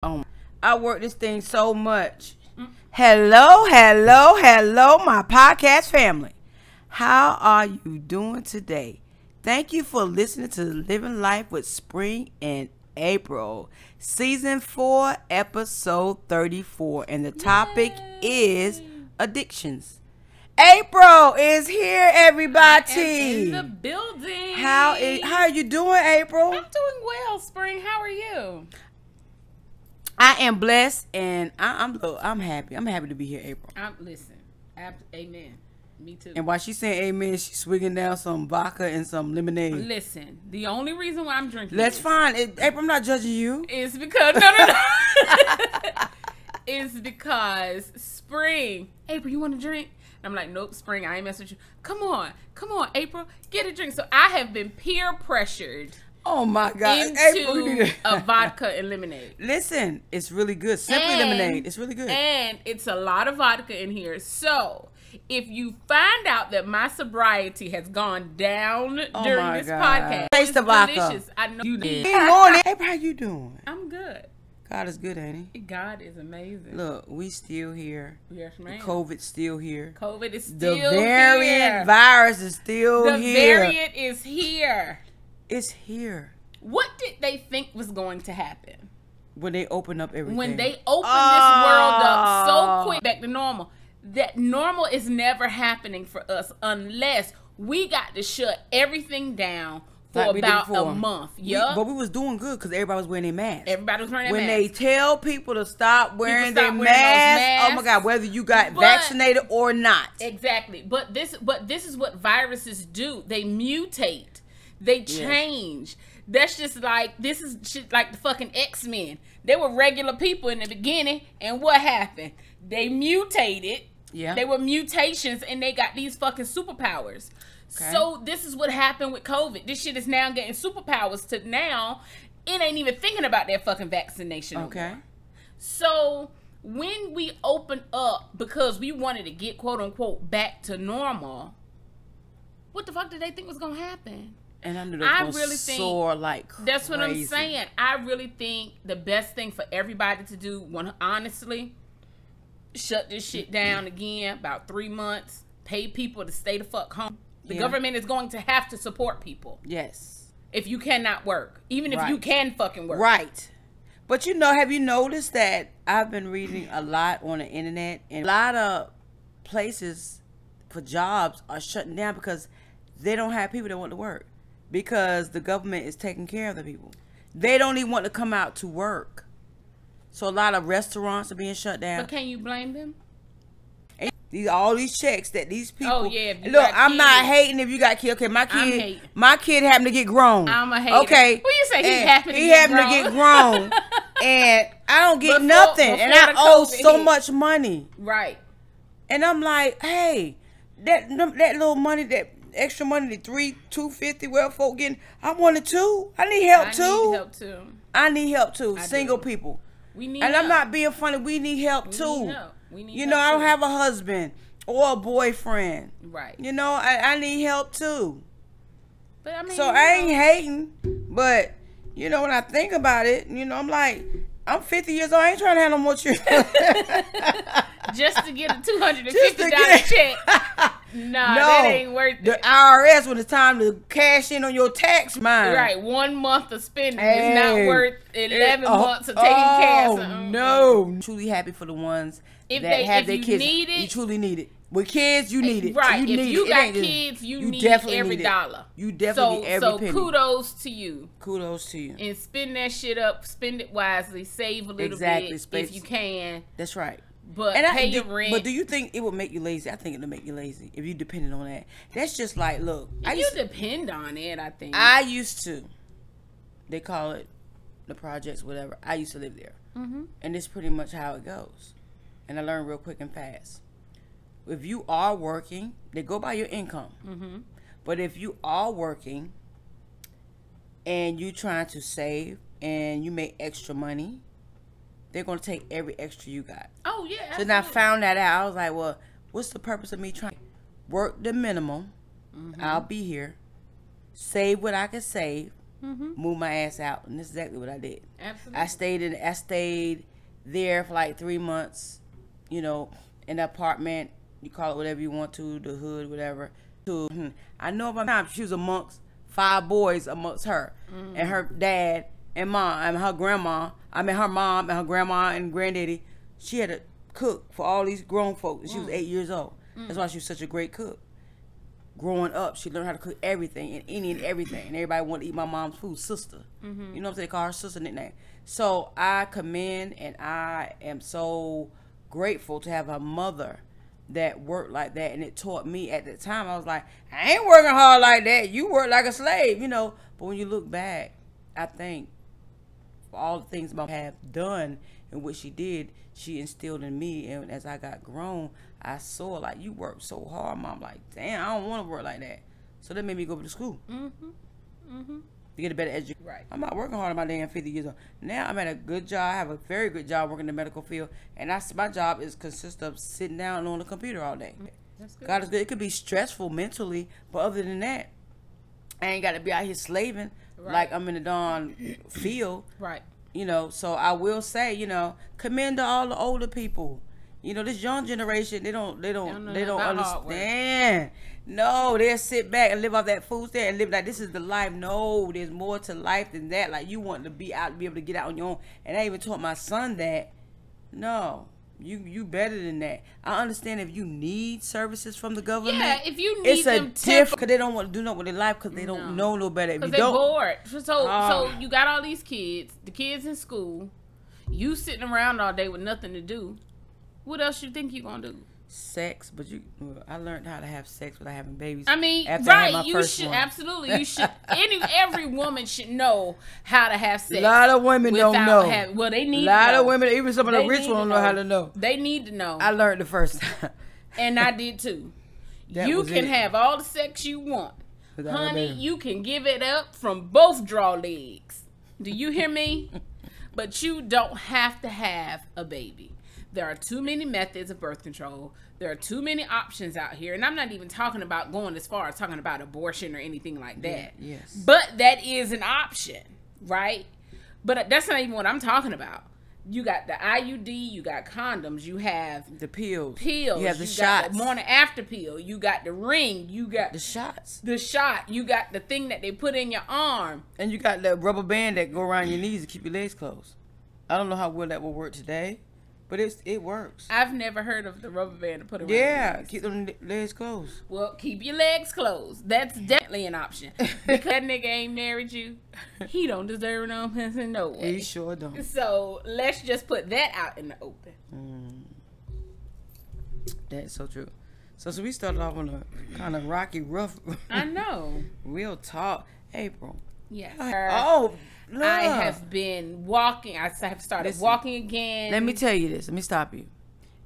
Oh, I work this thing so much. Hello, hello, hello, my podcast family. How are you doing today? Thank you for listening to Living Life with Spring and April, season four, episode 34. And the topic is addictions. April is here, everybody. in the building. How is, how are you doing, April? I'm doing well, Spring. How are you? I am blessed and I, I'm oh, I'm happy. I'm happy to be here, April. I'm listen. Ab- amen. Me too. And while she's saying amen, she's swigging down some vodka and some lemonade. listen, the only reason why I'm drinking That's fine. It, April, I'm not judging you. is because no, no, no. is because Spring. April, you want a drink? And I'm like, nope, Spring. I ain't messing with you. Come on, come on, April, get a drink. So I have been peer pressured Oh my God, into a vodka and lemonade. Listen, it's really good. Simply And- lemonade. It's really good. And it's a lot of vodka in here. So if you find out that my sobriety has gone down Oh during this God. podcast, Taste the vodka. delicious. I know you did. Good morning, April. How you doing? I'm good. God is good, ain't he? God is amazing. Look, we still here. yes, ma'am. COVID's still here. COVID is still here. The variant here. virus is still the here. The variant is here. It's here. What did they think was going to happen When they open up everything. when they opened this world up Oh. so ah. quick back to normal? That normal is never happening for us unless we got to shut everything down for Like about a month. Yeah. But we was doing good because everybody was wearing their mask. Everybody was wearing their when their they tell people to stop wearing their wearing mask, oh my god, whether you got But- vaccinated or not. Exactly. But this but this is what viruses do. They mutate. They change. That's just like this is shit like the fucking X-Men. They were regular people in the beginning and what happened? They mutated. Yeah. They were mutations and they got these fucking superpowers. Okay. So this is what happened with COVID. This shit is now getting superpowers to now it ain't even thinking about their fucking vaccination. Okay. more. So when we opened up because we wanted to get quote unquote back to normal, what the fuck did they think was gonna happen? And I knew they I really think soar like That's what I'm saying. I really think the best thing for everybody to do, one honestly, shut this shit down again about three months. Pay people to stay the fuck home. The Yeah. government is going to have to support people Yes. if you cannot work, even if you can fucking work. Right. But you know, have you noticed that I've been reading a lot on the internet and a lot of places for jobs are shutting down because they don't have people that want to work because the government is taking care of the people. They don't even want to come out to work. So a lot of restaurants are being shut down. But can you blame them? And these all these checks that these oh, people. Oh, yeah, look, I'm not hating if you got kids. Okay, my kid, my kid happened to get grown. I'm a hater. Okay, Well, you say he's and happy to he get happened to get grown, and I don't get Before- nothing, and I owe so hit. much money, Right. and I'm like, hey, that that little money, that extra money, the three two fifty, where folk getting, I wanted too. I need help I too. need help too. I need help too. I Single do. people. We need And help. I'm not being funny. We need help We too. need help. We need You know, I don't too. have a husband or a boyfriend. Right. You know, I, I need help too. But I mean, So I ain't hating, but you know, when I think about it, you know, I'm like, I'm 50 years old. I ain't trying to have no more children. just to get a two hundred and Just to fifty dollar get- check. Nah, that ain't worth the it. IRS when it's time to cash in on your tax mind. Right, one month of spending is not worth eleven Oh, months of taking care of oh, something. no. Truly happy for the ones If that they- have if their you kids. need You truly need it. With kids, you need it. Right, You if need you it. It got ain't just- kids, you, you need definitely every need dollar. You definitely so, need every so penny. kudos to you. Kudos to you. And spend that shit up, spend it wisely, save a little Exactly, bit space- if you can. That's right. But And pay I, your do- rent. But do you think it would make you lazy? I think it'll make you lazy if you depended on that. That's just like, look, I you used, depend on it, I think. I used to. They call it the projects, whatever. I used to live there, mm-hmm. and it's pretty much how it goes. And I learned real quick and fast. If you are working, they go by your income. Mm-hmm. But if you are working and you trying to save and you make extra money, they're gonna take every extra you got. Oh yeah. So then I found that out. I was like, well, what's the purpose of me trying to work the minimum? Mm-hmm. I'll be here. Save what I can save. Mm-hmm. move my ass out, and this is exactly what I did. Absolutely. I stayed in. I stayed there for like three months. You know, in the apartment. You call it whatever you want to, the hood, whatever. To hmm, I know about time she was amongst five boys amongst her and her dad and mom and her grandma. I mean her mom and her grandma and granddaddy. She had to cook for all these grown folks. And she was mm. eight years old. That's why she was such a great cook growing up, she learned how to cook everything and any and everything. And everybody wanted to eat my mom's food, sister. Mm-hmm. You know what I'm saying? They call her sister nickname. So I commend and I am so grateful to have a mother that worked like that. And it taught me at the time, I was like, I ain't working hard like that. You work like a slave, you know. But when you look back, I think all the things mom have done and what she did, she instilled in me. And as I got grown, I saw like you work so hard, mom. Like, damn, I don't want to work like that. So that made me go to school mm-hmm. Mm-hmm. to get a better education. Right. I'm not working hard on my damn 50 years old. Now I'm at a good job. I have a very good job working in the medical field, and that's my job is consist of sitting down on the computer all day. That's good. God is good. It could be stressful mentally, but other than that, I ain't got to be out here slaving Right. like I'm in the darn field Right. you know so i will say you know commend to all the older people. You know this young generation they don't they don't know they don't nothing about hard understand. No they'll sit back and live off that food stamp and live like this is the life. No there's more to life than that. Like you want to be out be able to get out on your own. And i even taught my son that. No you you better than that i understand if you need services from the government Yeah, if you need it's a them different because they don't want to do nothing with their life because they No. don't know no better Because they don't bored. So, so Oh. you got all these kids, the kids in school, you sitting around all day with nothing to do. What else you think you gonna do? Sex, but you, well, I learned how to have sex without having babies. I mean, after I right? You should one. absolutely. You should. Any every woman should know how to have sex. A lot of women don't know. having- well, they need. A lot know. of women, even some of the rich ones, don't know how to know. They need to know. I learned the first time. and I did too. That you can it. have all the sex you want. Without Honey, you can give it up from both draw legs. Do you hear me? but you don't have to have a baby. There are too many methods of birth control. There are too many options out here. And I'm not even talking about going as far as talking about abortion or anything like that. yes. But that is an option, right? But that's not even what I'm talking about. You got the IUD, you got condoms, you have the pills. pills. You have the got shots. the morning after pill. You got the ring. You got the shots. the, shot. You got the thing that they put in your arm. And you got that rubber band that go around your knees to keep your legs closed. I don't know how well that will work today, but it's it works. I've never heard of the rubber band to put around. Yeah, keep them legs closed. Well, keep your legs closed. That's definitely an option. Because that nigga ain't married you. He don't deserve no person no way. He sure don't. So let's just put that out in the open. Mm. That's so true. So, so we started off on a kind of rocky, rough, I know. real talk. April. Yes. Oh, I have been walking. I have started Listen, walking again. Let me tell you this. Let me stop you.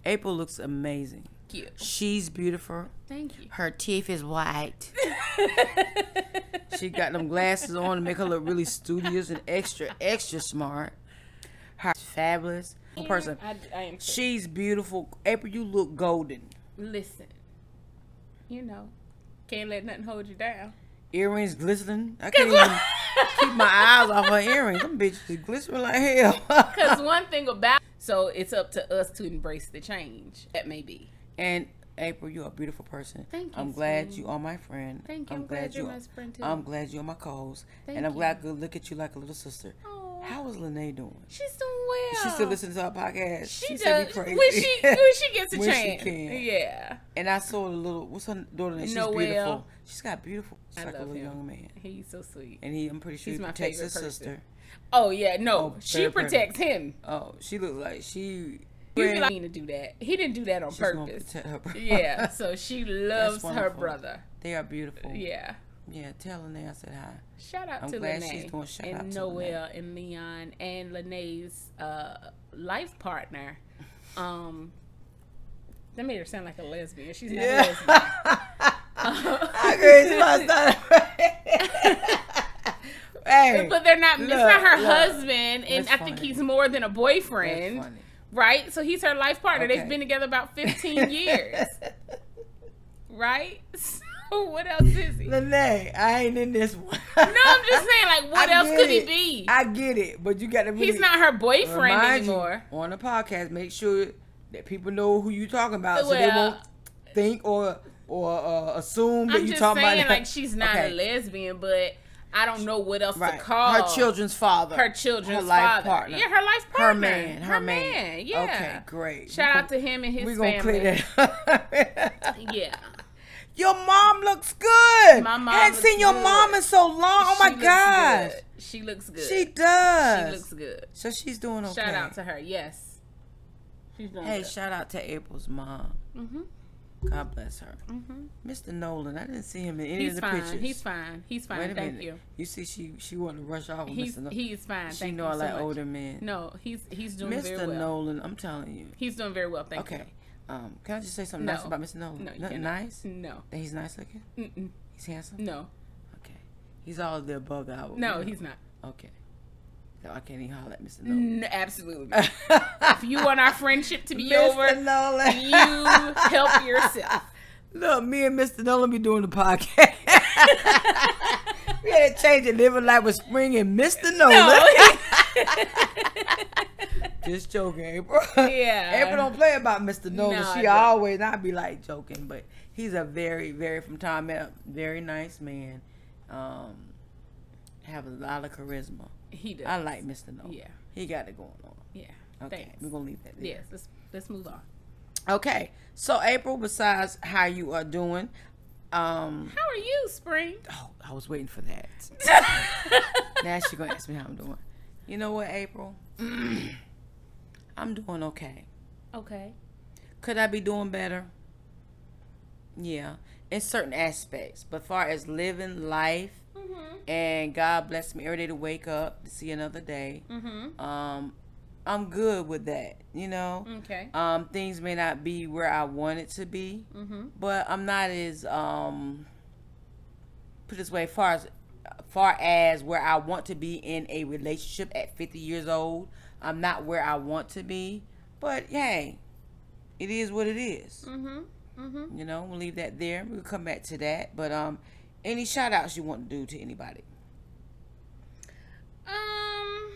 April looks amazing. you. She's beautiful. Thank you. Her teeth is white. She got them glasses on to make her look really studious and extra, extra smart. Her fabulous person. I, I am. She, She's beautiful. April, you look golden. listen. You know, can't let nothing hold you down. Earrings glistening. I can't even keep my eyes off her earrings. Them bitches glistening like hell. Because one thing about so it's up to us to embrace the change that may be. and April, you're a beautiful person. Thank you, I'm glad sweetie. you are my friend. Thank you. I'm glad you're my friend, too. I'm glad you're my co-host. Thank and I'm you. glad I could look at you like a little sister. Aw. How is Lene doing? She's doing well. She still listens to our podcast. She, said does crazy. when she when she gets a When she chance. can. Yeah, and I saw a little what's her daughter name? She's Noelle. beautiful. She's got beautiful. She's I like a love little him. young man. he's so sweet. And he I'm pretty sure He's he my protects his person. sister. Oh yeah, no, Oh, she protects him. Oh, she looks like she You feel like to do that. He didn't do that on she's purpose. Yeah, so she loves her brother. They are beautiful. Yeah. Yeah, tell Lene I said hi. Shout out I'm to glad Lene she's doing shout out and to Noel and Leon and Lene's uh, life partner. Um, that made her sound like a lesbian. She's not a lesbian. I agree. hey, but they're not. it's Look, not her look. husband, and That's I think he's more than a boyfriend, funny. right? So he's her life partner. Okay. They've been together about fifteen years, right? what else is he? Lene, I ain't in this one. No, I'm just saying, like, what I else could he be? I get it, but you got to. Really He's not her boyfriend remind you anymore. on the podcast. Make sure that people know who you talking about, so they Well- won't think or or uh, assume that I'm you just talking saying, about. like, she's not Okay. a lesbian, but I don't know what else right. to call her children's father, her children's her life father. partner, Yeah, her life partner, her man, her, man. Yeah. Okay, great. Shout out to him and his We gonna family. clear that. Yeah. Your mom looks good. My mom Hadn't seen your good. mom in so long. Oh She my gosh. good. She looks good. She does. She looks good. so she's doing okay. Shout out to her. Yes. She's doing Hey, good. shout out to April's mom. Mhm. God bless her. Mhm. Mr. Nolan, I didn't see him in any He's of the fine. pictures. He's fine. He's fine. Wait a Thank minute. you. You see, she she wanted to rush off with He's Mr. Nolan. he's fine. She Thank know you I so like much. older men. No, he's he's doing Mr. very well. Mr. Nolan, I'm telling you. He's doing very well. Thank you. Okay. Um, can I just say something No. nice about Mr. Nolan? No, you Nothing nice? No. That he's nice looking? Mm-mm. He's handsome? No. Okay. He's all of the above would No, he's not. Okay. So I can't even holler at Mr. Nolan. No, absolutely. not. if you want our friendship to be over, Mr. Nolan. you help yourself. Look, me and Mr. Nolan be doing the podcast. we had to change it. Living Life with Spring and Mr. Nolan. No. Just joking, April. Yeah. April don't play about Mr. Nolan. No, she always not be like joking, but he's a very, very from time out, very nice man. Um, have a lot of charisma. he does. I like Mr. Nolan. Yeah. He got it going on. Yeah. Okay, Thanks. we're gonna leave that there. Yes. Let's let's move on. Okay, so April, besides how you are doing, um, How are you, Spring? oh, I was waiting for that. now she's gonna ask me how I'm doing. You know what, April? I'm doing okay. Okay. Could I be doing better? Yeah, in certain aspects. But far as living life, Mhm. and God bless me every day to wake up to see another day. Mhm. Um, I'm good with that. You know, Okay. um, things may not be where I want it to be, mm-hmm. but I'm not as um, put this way, far as far as where I want to be in a relationship at 50 years old. I'm not where I want to be, but hey, it is what it is. Mhm. Mhm. You know, we'll leave that there. We'll come back to that. But um, any shout outs you want to do to anybody? Um.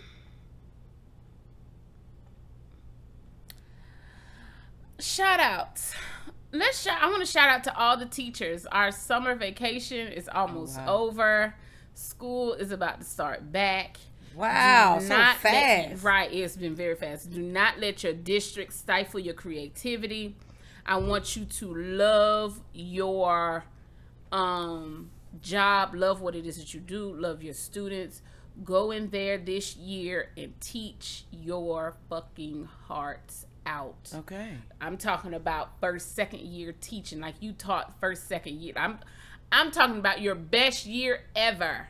Shout outs. Let's shout. I want to shout out to all the teachers. Our summer vacation is almost Oh, wow. over. School is about to start back. Wow, so fast. let- right, it's been very fast. Do not let your district stifle your creativity. I want you to love your um job, love what it is that you do, love your students. Go in there this year and teach your fucking hearts out. Okay. I'm talking about first, second year teaching, like you taught first, second year. I'm, I'm talking about your best year ever.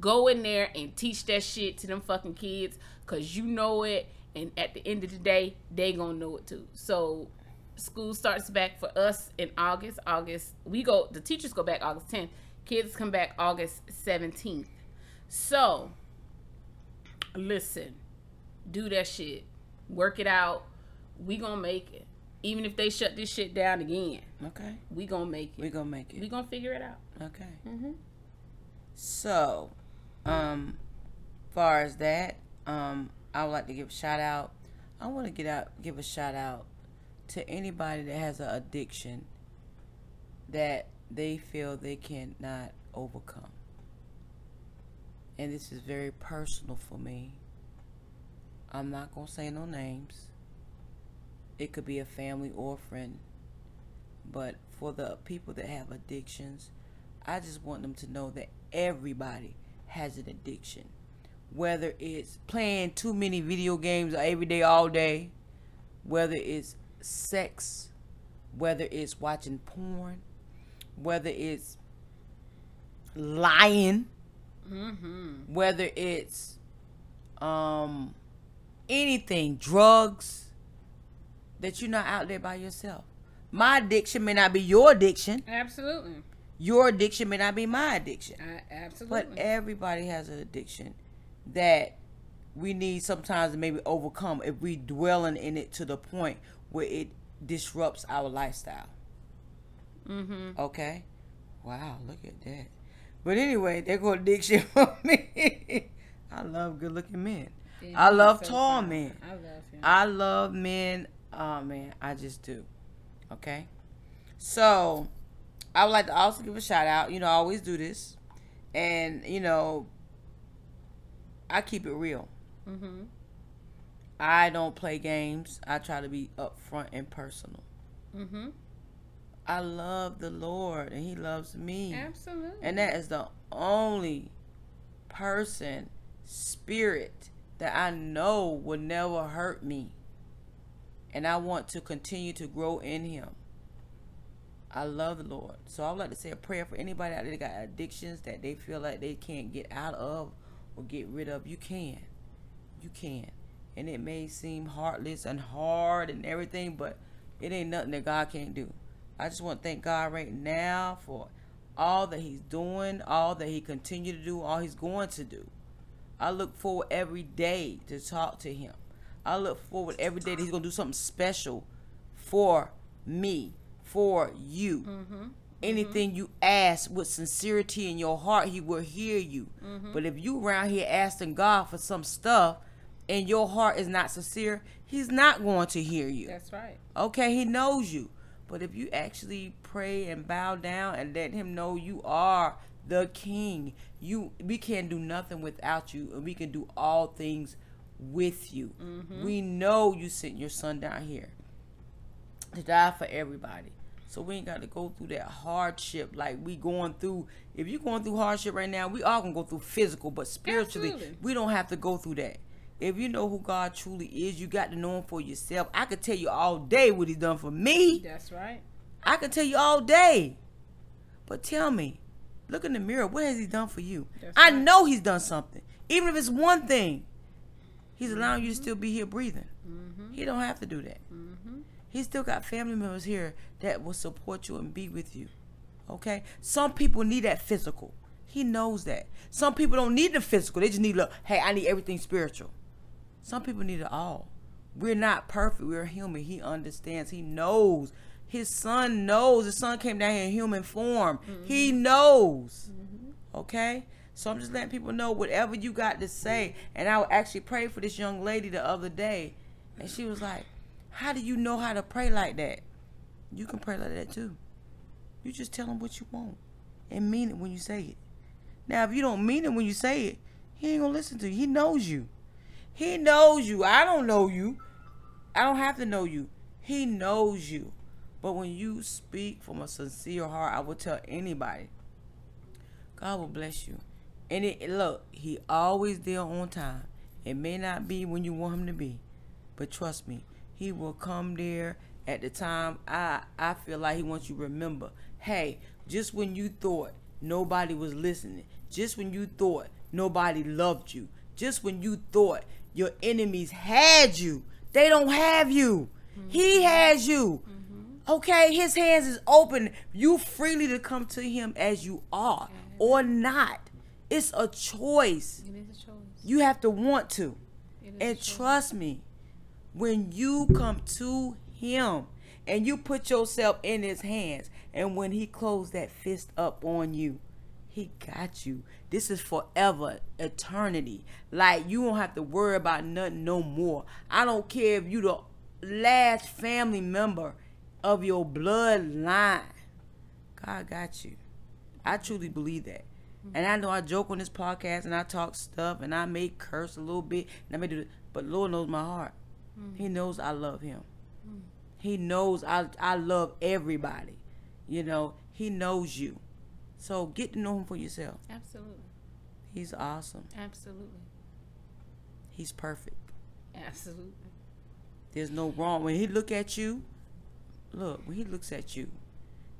Go in there and teach that shit to them fucking kids, cause you know it, and at the end of the day, they gonna know it too. So, school starts back for us in August. August, we go. The teachers go back August 10th. Kids come back August 17th. So, listen, do that shit, work it out. We gonna make it. Even if they shut this shit down again, Okay. we gonna make it. We gonna make it. We gonna figure it out. Okay. Mm-hmm. So, um, far as that, um, I would like to give a shout out. I want to get out, give a shout out to anybody that has an addiction that they feel they cannot overcome. And this is very personal for me. I'm not gonna say no names. It could be a family or a friend. But for the people that have addictions, I just want them to know that everybody has an addiction. Whether it's playing too many video games every day, all day, whether it's sex, whether it's watching porn, whether it's lying, Mm-hmm. whether it's um anything, drugs, that you're not out there by yourself. My addiction may not be your addiction. Absolutely. Your addiction may not be my addiction. I, absolutely. But everybody has an addiction that we need sometimes to maybe overcome if we dwelling in it to the point where it disrupts our lifestyle. mm-hmm. Okay? Wow, look at that. But anyway, there go addiction for me. I love good looking men. Yeah, I love so tall men. I love him. I love men. Oh man, I just do. Okay. So I would like to also give a shout out. You know, I always do this. And, you know, I keep it real. mm-hmm. I don't play games. I try to be upfront and personal. Mm-hmm. I love the Lord and He loves me. Absolutely. And that is the only person, spirit that I know will never hurt me. And I want to continue to grow in Him. I love the Lord. So I would like to say a prayer for anybody out there that got addictions that they feel like they can't get out of or get rid of. You can. You can. And it may seem heartless and hard and everything, but it ain't nothing that God can't do. I just want to thank God right now for all that He's doing, all that He continue to do, all He's going to do. I look forward every day to talk to Him. I look forward every day that He's gonna do something special for me, for you. Mm-hmm. Anything you ask with sincerity in your heart, He will hear you. Mm-hmm. But if you around here asking God for some stuff and your heart is not sincere, He's not going to hear you. That's right. Okay, he knows you. But if you actually pray and bow down and let him know you are the king, you we can't do nothing without you, and we can do all things with you. Mm-hmm. We know you sent your son down here to die for everybody. So we ain't got to go through that hardship like we going through. If you going through hardship right now, we all gonna go through physical, but spiritually, Absolutely. we don't have to go through that. If you know who God truly is, you got to know him for yourself. I could tell you all day what he's done for me. That's right. I could tell you all day. But tell me, look in the mirror, what has he done for you? That's I right. know he's done something. Even if it's one thing. He's allowing you to still be here breathing. Mm-hmm. He don't have to do that. Mm-hmm. He still got family members here that will support you and be with you. Okay? Some people need that physical. He knows that. Some people don't need the physical. They just need look, hey, I need everything spiritual. Some people need it all. We're not perfect. We're human. He understands. He knows. His son knows. His son came down here in human form. He knows. Okay? So I'm just letting people know whatever you got to say. And I actually prayed for this young lady the other day. And she was like, How do you know how to pray like that? You can pray like that too. You just tell him what you want and mean it when you say it. Now, if you don't mean it when you say it, he ain't gonna listen to you. He knows you. He knows you. I don't know you. I don't have to know you. He knows you. But when you speak from a sincere heart, I will tell anybody, God will bless you. And it look, he always there on time. It may not be when you want him to be, but trust me, he will come there at the time I I feel like he wants you to remember. Hey, just when you thought nobody was listening, just when you thought nobody loved you, just when you thought your enemies had you, they don't have you. Mm-hmm. He has you. Mm-hmm. Okay, his hands is open. You freely to come to him as you are or not. It's a choice. It is a choice. You have to want to. And trust me, when you come to him and you put yourself in his hands, and when he closed that fist up on you, he got you. This is forever, eternity. Like you don't have to worry about nothing no more. I don't care if you the last family member of your bloodline. God got you. I truly believe that. Mm-hmm. And I know I joke on this podcast and I talk stuff and I may curse a little bit and I may do but Lord knows my heart. Mm-hmm. He knows I love him. Mm-hmm. He knows I I love everybody. You know, he knows you. So get to know him for yourself. Absolutely. He's awesome. Absolutely. He's perfect. Absolutely. There's no wrong. When he look at you, look, when he looks at you,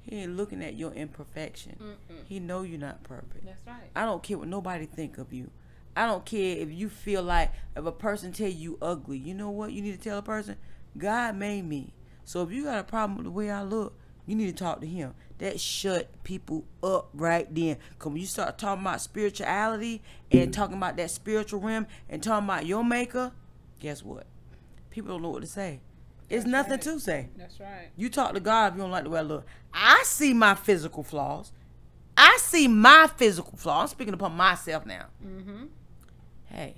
he ain't looking at your imperfection. Mm-mm. He know you're not perfect. That's right. I don't care what nobody think of you. I don't care if you feel like if a person tell you ugly. You know what? You need to tell a person, God made me. So if you got a problem with the way I look, you need to talk to him. That shut people up right then. Cause when you start talking about spirituality and talking about that spiritual realm and talking about your maker, guess what? People don't know what to say. It's That's nothing right. to say. That's right. You talk to God if you don't like the way I look. I see my physical flaws. I see my physical flaws. I'm speaking upon myself now. Mm-hmm. Hey,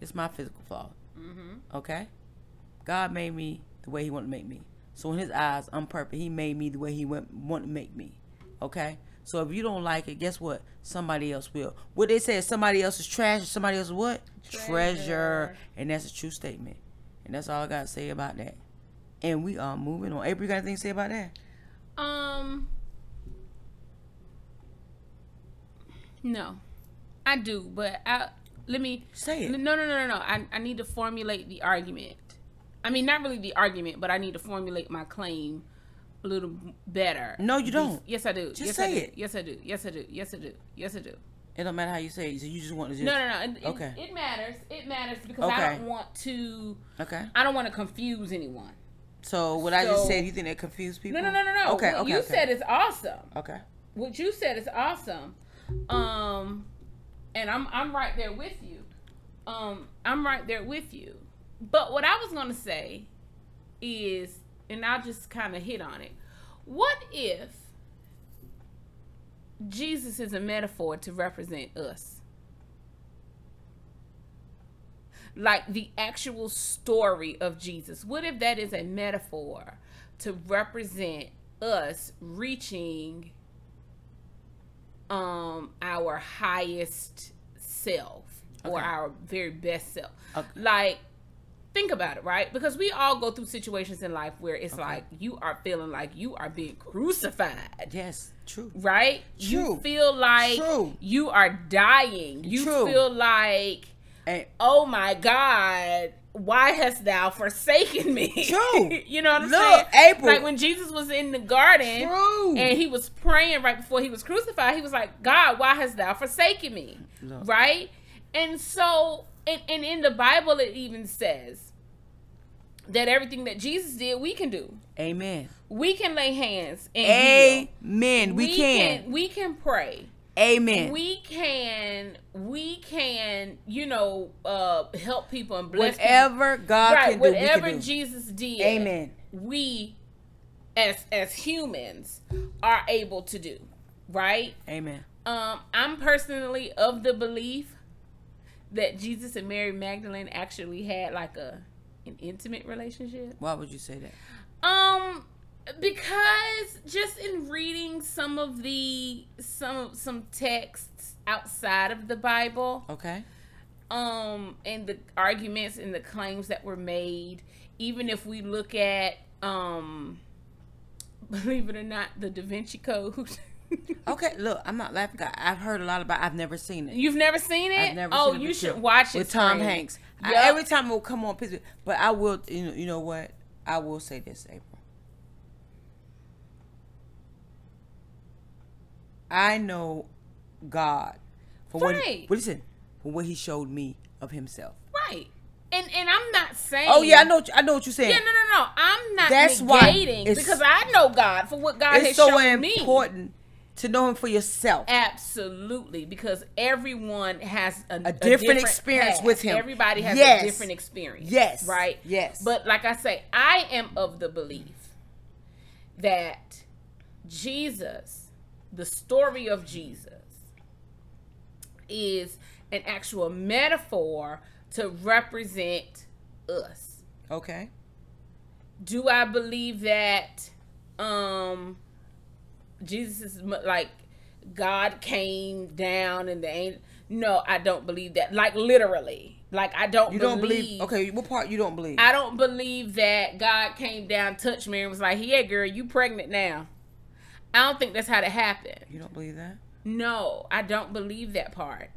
it's my physical flaw. Mm-hmm. Okay? God made me the way He wanted to make me. So in His eyes, I'm perfect. He made me the way He want, want to make me. Okay? So if you don't like it, guess what? Somebody else will. What they say is somebody else's trash, somebody else's what? Treasure. Treasure. And that's a true statement. And that's all I got to say about that. And we are moving on. April, you got anything to say about that? Um. No, I do, but I let me Say it. No, no, no, no, no. I I need to formulate the argument. I mean, not really the argument, but I need to formulate my claim a little better. No, you don't. Yes, I do. Just yes, say I do. it. Yes, I do. Yes, I do. Yes, I do. Yes, I do. It don't matter how you say it. So you just want to just. No, no, no. It, it- Okay. It, matters. It matters because Okay. I don't want to. Okay. I don't want to confuse anyone. So what I just said, you think that confused people? No, no, no, no, no. Okay, what okay. you okay. said is awesome. Okay. what you said is awesome. Um, and I'm I'm right there with you. Um, I'm right there with you. But what I was gonna say is, and I'll just kind of hit on it. What if Jesus is a metaphor to represent us? Like the actual story of Jesus. What if that is a metaphor to represent us reaching um our highest self or our very best self. Okay. Like think about it, right? Because we all go through situations in life where it's Okay. like you are feeling like you are being crucified. Yes. True. Right? True. You feel like True. you are dying. You True. feel like And oh my God, why hast thou forsaken me? True. you know what I'm Look, saying? April. Like when Jesus was in the garden True. and he was praying right before he was crucified, he was like, God, why hast thou forsaken me? Look. Right? And so, and, and in the Bible, it even says that everything that Jesus did, we can do. Amen. We can lay hands and. Amen. We, can. We can pray Amen. we can we can you know uh help people and bless people. whatever God right can do, whatever jesus did Amen. we as as humans are able to do right Amen. um i'm personally of the belief that jesus and mary magdalene actually had like a an intimate relationship Why would you say that? um, because just in reading some of the some some texts outside of the Bible, Okay. um, and the arguments and the claims that were made, even if we look at um, believe it or not, the Da Vinci Code. Okay. Look, I'm not laughing. I've heard a lot about. I've never seen it. You've never seen it? Never oh, seen it you should watch it with Tom. Hanks. I- every time it will come on, but I will. You know. You know what? I will say this, April. I know God for what. He, Right. listen, for what He showed me of Himself. right? And and I'm not saying. Oh yeah, I know. I know what you're saying. Yeah, no, no, no. I'm not That's why because I know God for what God has so shown me. important to know Him for yourself. Absolutely, because everyone has a, a different experience path. with him. Everybody has Yes. a different experience. Yes. Right? Yes. But like I say, I am of the belief that Jesus, the story of Jesus, is an actual metaphor to represent us Okay. do I believe that um Jesus is like God came down and the angel? No, I don't believe that. Like literally, like I don't. You believe, don't believe? Okay. What part you don't believe? I don't believe that God came down, touched Mary, and was like, "Yeah, girl, you pregnant now." I don't think that's how that happened. you don't believe that? No, I don't believe that part.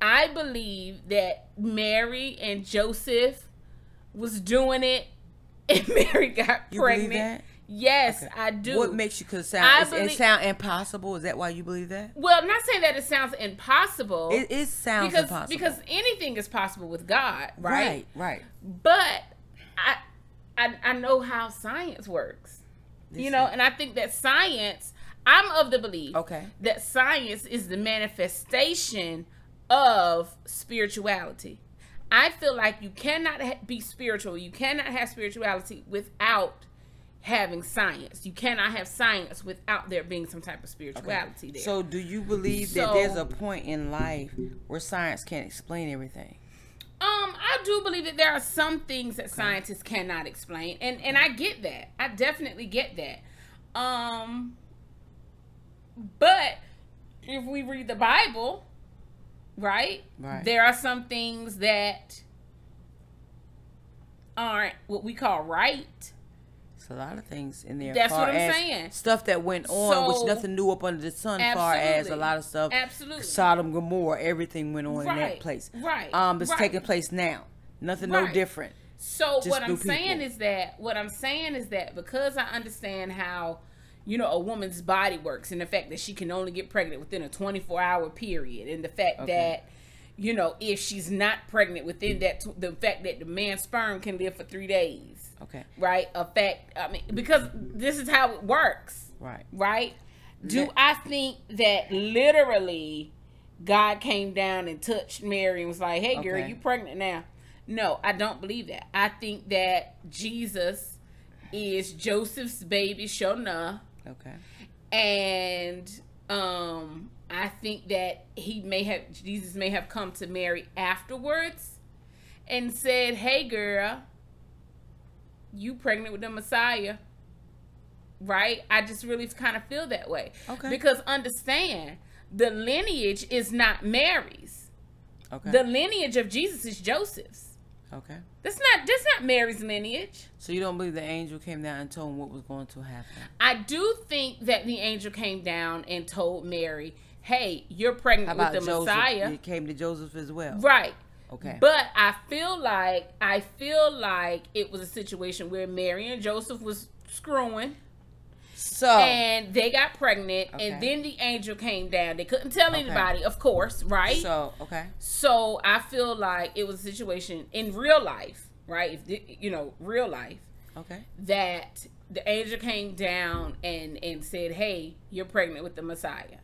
I believe that Mary and Joseph was doing it and Mary got You believe pregnant. Yes, Okay. I do. What makes you cause I sound believe- it sound impossible? Is that why you believe that? well, I'm not saying that it sounds impossible. It, it sounds because impossible. because anything is possible with God, right? right, right. But I, I I know how science works. You Listen. know, and I think that science, I'm of the belief Okay. that science is the manifestation of spirituality. I feel like you cannot ha- be spiritual, you cannot have spirituality without having science. You cannot have science without there being some type of spirituality there. So, do you believe that there's a point in life where science can't explain everything? Um, I do believe that there are some things that scientists cannot explain, and and I get that. I definitely get that. Um, but if we read the Bible, right, Right. there are some things that aren't what we call right. A lot of things in there. That's what I'm saying. Stuff that went on, So- which nothing new up under the sun. Far as a lot of stuff, Absolutely. Sodom, Gomorrah, everything went on in that place. right, Um, it's right. taking place now. Nothing no Right. different. So Just what I'm new saying is that what I'm saying is that because I understand how you know a woman's body works and the fact that she can only get pregnant within a 24 hour period and the fact Okay. that you know if she's not pregnant within that the fact that the man's sperm can live for 3 days Okay. right a fact I mean because this is how it works Right. right? Do Let- I think that literally God came down and touched Mary and was like, "Hey, girl, Okay. you pregnant now"? No, I don't believe that. I think that Jesus is Joseph's baby, Shona, Okay. and um, I think that he may have Jesus may have come to Mary afterwards and said, "Hey, girl, you pregnant with the Messiah." Right? I just really kind of feel that way. Okay. Because understand, the lineage is not Mary's. Okay. The lineage of Jesus is Joseph's. okay. That's not that's not Mary's lineage. So you don't believe the angel came down and told him what was going to happen? I do think that the angel came down and told Mary, "Hey, you're pregnant with the Joseph? Messiah." It came to Joseph as well. Right. Okay. But I feel like I feel like it was a situation where Mary and Joseph was screwing so and they got pregnant. Okay. and then the angel came down. They couldn't tell Okay. anybody, of course, right? so okay. So I feel like it was a situation in real life, right? If you know, real life Okay. that the angel came down and and said, "Hey, you're pregnant with the Messiah."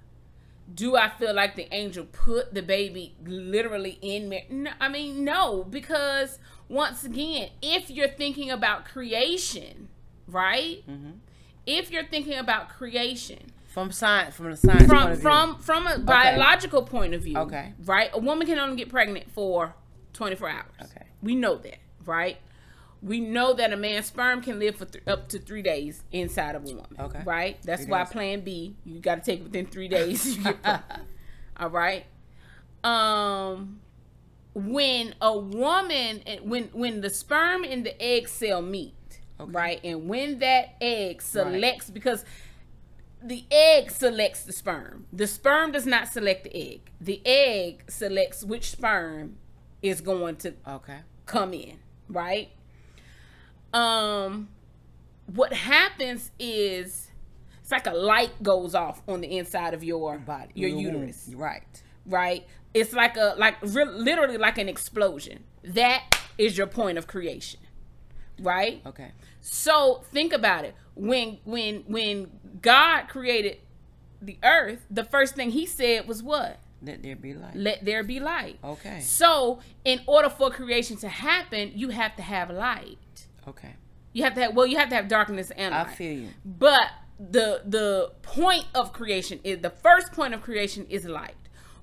Do I feel like the angel put the baby literally in Mary? No, I mean, no, because once again, if you're thinking about creation, right? Mm-hmm. If you're thinking about creation, From science, from the science point from view. from from a biological point of view, Okay. right? A woman can only get pregnant for 24 hours. Okay. we know that, right? We know that a man's sperm can live for th- up to three days inside of a woman. Okay. right? That's Three why days. Plan B, you got to take it within three days. You get pregnant. All right. Um, when a woman, when when the sperm and the egg cell meet, Okay. right, and when that egg selects, because the egg selects the sperm. The sperm does not select the egg. The egg selects which sperm is going to Okay. come in, right? Um what happens is it's like a light goes off on the inside of your Body. your uterus, Right. right? It's like a like re- literally like an explosion. That is your point of creation. Right? Okay. So think about it. When when when God created the earth, the first thing he said was what? Let there be light. Let there be light. Okay. So, in order for creation to happen, you have to have light. Okay. You have to have well, you have to have darkness and light. I feel you. But the the point of creation is the first point of creation is light.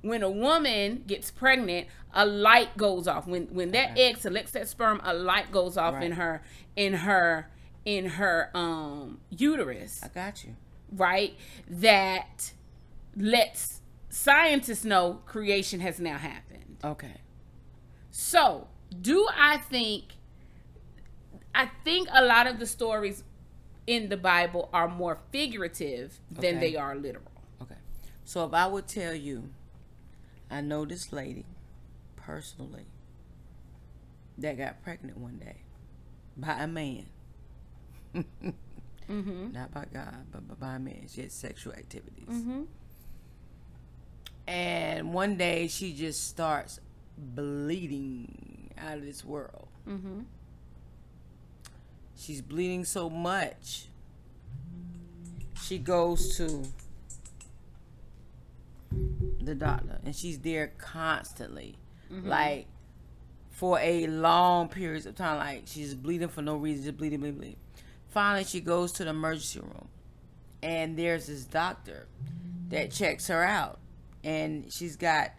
When a woman gets pregnant, a light goes off. When when that Okay. egg selects that sperm, a light goes off in her in her in her um uterus, I got you. right? That lets scientists know creation has now happened. Okay. So, do I think I think a lot of the stories in the Bible are more figurative than Okay. they are literal. Okay. So if I would tell you, I know this lady personally that got pregnant one day by a man. Mm-hmm. Not by God, but by- a man. She had sexual activities. Mm-hmm. And one day she just starts bleeding out of this world. Mm-hmm. She's bleeding so much. She goes to the doctor and she's there constantly. Mm-hmm. Like for a long periods of time. Like she's bleeding for no reason, just bleeding, bleeding, bleeding. finally, she goes to the emergency room, and there's this doctor that checks her out, and she's got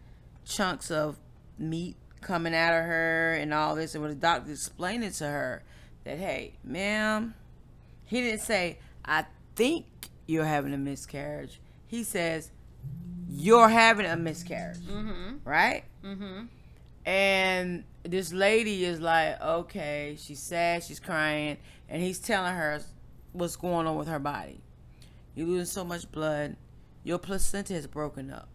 chunks of meat coming out of her and all this. And when the doctor explained it to her, that hey, ma'am, he didn't say I think you're having a miscarriage. He says you're having a miscarriage, mm-hmm. right? Mm-hmm. And this lady is like, okay, she's sad, she's crying, and he's telling her what's going on with her body. You're losing so much blood. Your placenta is broken up.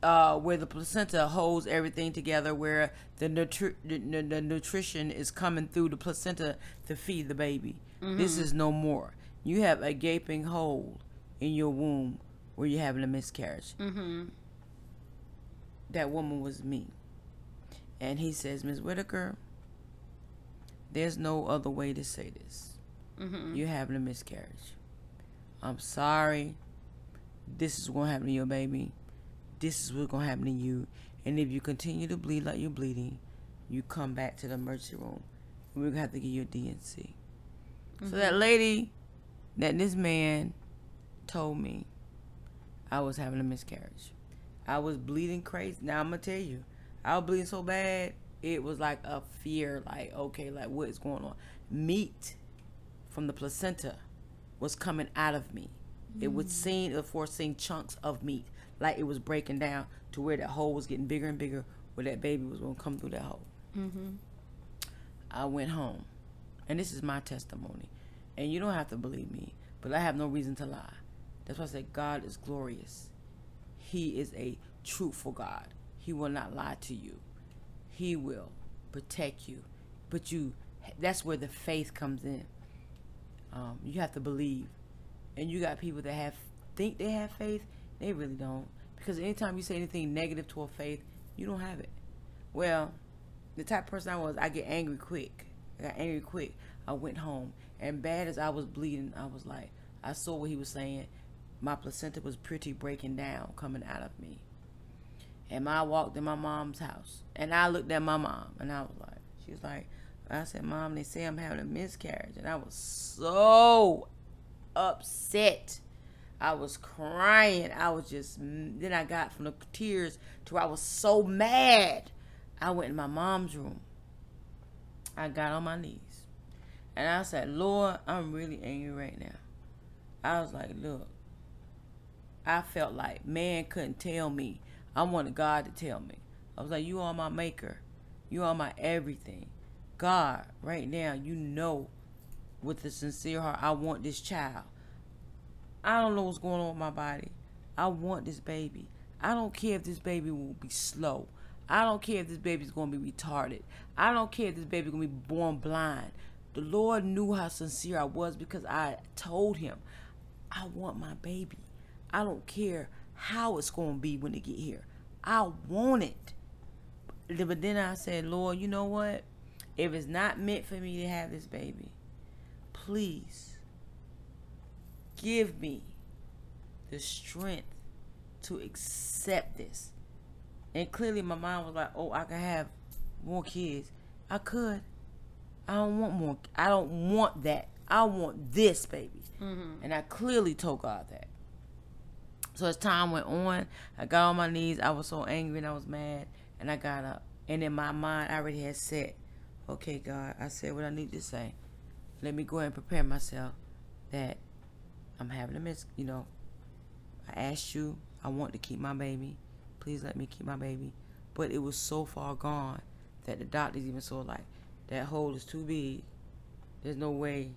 Uh, where the placenta holds everything together, where the, nutri- the, the, nutrition is coming through the placenta to feed the baby. Mm-hmm. This is no more. You have a gaping hole in your womb where you're having a miscarriage. Mm-hmm. That woman was me. And he says, Miss Whitaker, there's no other way to say this. Mm-hmm. You're having a miscarriage. I'm sorry. This is going to happen to your baby. This is what's going to happen to you. And if you continue to bleed like you're bleeding, you come back to the emergency room. We're going to have to give you a D&C. Mm-hmm. So that lady that this man told me I was having a miscarriage. I was bleeding crazy. Now I'm going to tell you. I was bleeding so bad, it was like a fear, like, okay, like what is going on? Meat from the placenta was coming out of me. Mm. It was seeing, before seeing chunks of meat, like it was breaking down to where that hole was getting bigger and bigger, where that baby was going to come through that hole. Mm-hmm. I went home, and this is my testimony. And you don't have to believe me, but I have no reason to lie. That's why I say God is glorious. He is a truthful God. He will not lie to you. He will protect you. But you that's where the faith comes in. Um, you have to believe. And you got people that have think they have faith, they really don't. Because anytime you say anything negative to a faith, you don't have it. Well, the type of person I was, I get angry quick. I got angry quick. I went home. And bad as I was bleeding, I was like, I saw what he was saying. My placenta was pretty breaking down coming out of me. And I walked in my mom's house. And I looked at my mom and I was like, she was like, I said, Mom, they say I'm having a miscarriage. And I was so upset. I was crying. I was just, then I got from the tears to I was so mad. I went in my mom's room. I got on my knees. And I said, Lord, I'm really angry right now. I was like, look, I felt like man couldn't tell me. I wanted God to tell me. I was like, you are my maker. You are my everything. God, right now, you know with a sincere heart, I want this child. I don't know what's going on with my body. I want this baby. I don't care if this baby will be slow. I don't care if this baby's going to be retarded. I don't care if this baby's going to be born blind. The Lord knew how sincere I was because I told him, I want my baby. I don't care how it's going to be when it get here. I want it. But then I said, Lord, you know what? If it's not meant for me to have this baby, please give me the strength to accept this. And clearly my mind was like, oh, I could have more kids. I could. I don't want more. I don't want that. I want this baby. Mm-hmm. And I clearly told God that. So as time went on, I got on my knees. I was so angry and I was mad. And I got up. And in my mind, I already had said, okay, God, I said what I need to say. Let me go and prepare myself that I'm having a miss, you know. I asked you, I want to keep my baby. Please let me keep my baby. But it was so far gone that the doctors even saw like that hole is too big. There's no way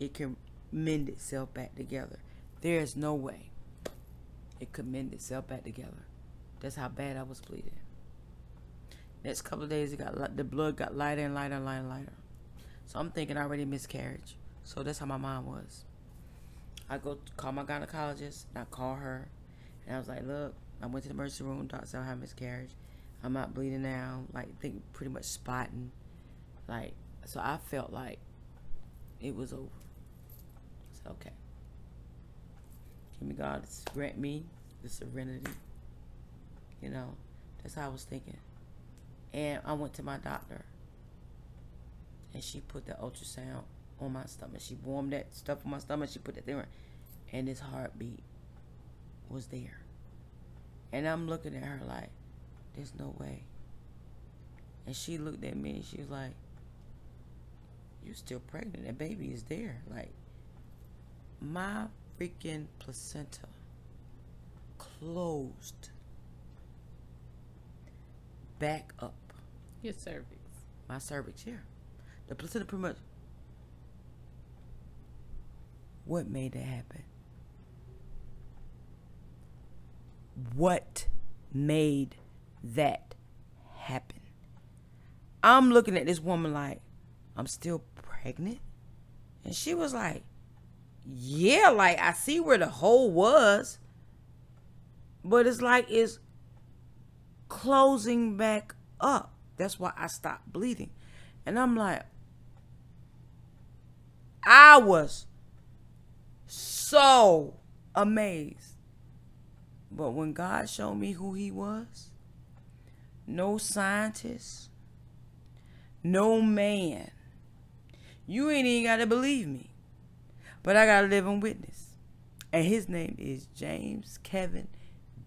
it can mend itself back together. There's no way it could mend itself back together. That's how bad I was bleeding. Next couple of days, it got the blood got lighter and lighter and lighter and lighter. So I'm thinking I already miscarriage. So that's how my mind was. I go call my gynecologist. And I call her, and I was like, "Look, I went to the emergency room. Doctor said I have miscarriage. I'm not bleeding now. Like, think pretty much spotting. Like, so I felt like it was over. I okay. Give me God grant me the serenity. You know, that's how I was thinking. And I went to my doctor. And she put the ultrasound on my stomach. She warmed that stuff on my stomach. She put that thing there, and his heartbeat was there. And I'm looking at her like, there's no way. And she looked at me and she was like, You're still pregnant. That baby is there. Like, my freaking placenta closed back up. Your cervix. My cervix, yeah. The placenta pretty much. What made that happen? What made that happen? I'm looking at this woman like, I'm still pregnant? And she was like, Yeah, like I see where the hole was. But it's like it's closing back up. That's why I stopped bleeding. And I'm like, I was so amazed. But when God showed me who He was, no scientist, no man, you ain't even got to believe me. But I got to live in witness. And his name is James Kevin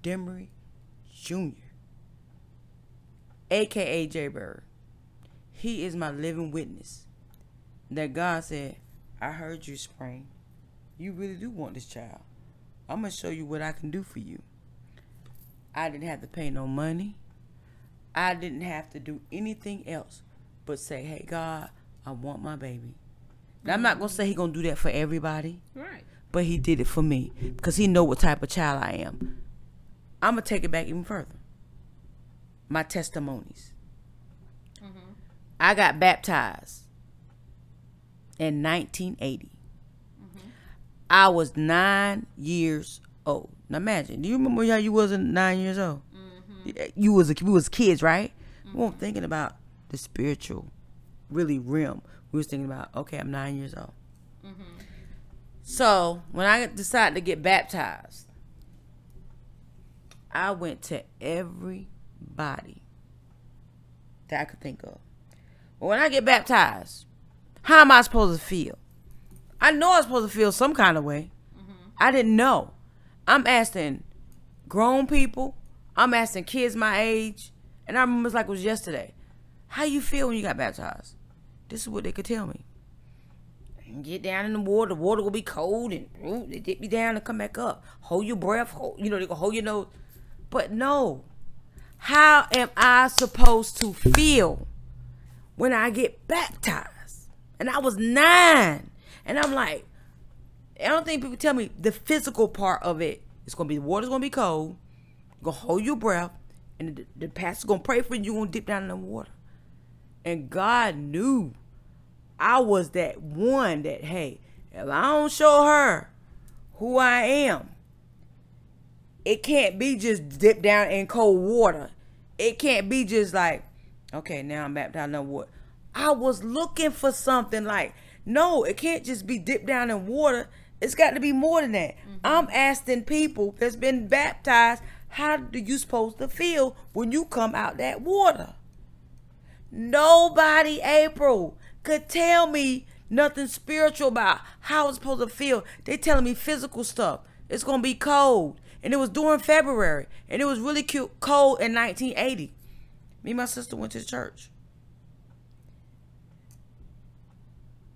Demery Jr., aka J Bird. He is my living witness that God said, I heard you, Spring. You really do want this child. I'm going to show you what I can do for you. I didn't have to pay no money. I didn't have to do anything else but say, hey, God, I want my baby. Now, I'm not going to say he going to do that for everybody. Right. But he did it for me because he know what type of child I am. I'm going to take it back even further. My testimonies. Mm-hmm. I got baptized in 1980. Mm-hmm. I was nine years old. Now imagine, do you remember how you wasn't nine years old? Mm-hmm. You was a, we was kids, right? We weren't thinking about the spiritual, really realm. We was thinking about, okay, I'm nine years old. So when I decided to get baptized, I went to everybody that I could think of. But when I get baptized, how am I supposed to feel? I know I'm supposed to feel some kind of way. Mm-hmm. I didn't know. I'm asking grown people. I'm asking kids my age. And I remember it's like it was yesterday. How you feel when you got baptized? This is what they could tell me. Get down in the water. The water will be cold and ooh, they dip me down and come back up. Hold your breath. Hold, you know, they go hold your nose. But no. How am I supposed to feel when I get baptized? And I was nine. And I'm like, I don't think people tell me the physical part of it. It's gonna be the water's gonna be cold. You're gonna hold your breath, and the, the pastor's gonna pray for you. You're gonna dip down in the water. And God knew I was that one that, hey, if I don't show her who I am, it can't be just dip down in cold water. It can't be just like, okay, now I'm baptized in the water. I was looking for something like, no, it can't just be dipped down in water. It's got to be more than that. Mm-hmm. I'm asking people that's been baptized, how do you supposed to feel when you come out that water? Nobody, April, could tell me nothing spiritual about how it's supposed to feel. They telling me physical stuff. It's gonna be cold, and it was during February, and it was really cute, cold in 1980. Me and my sister went to church.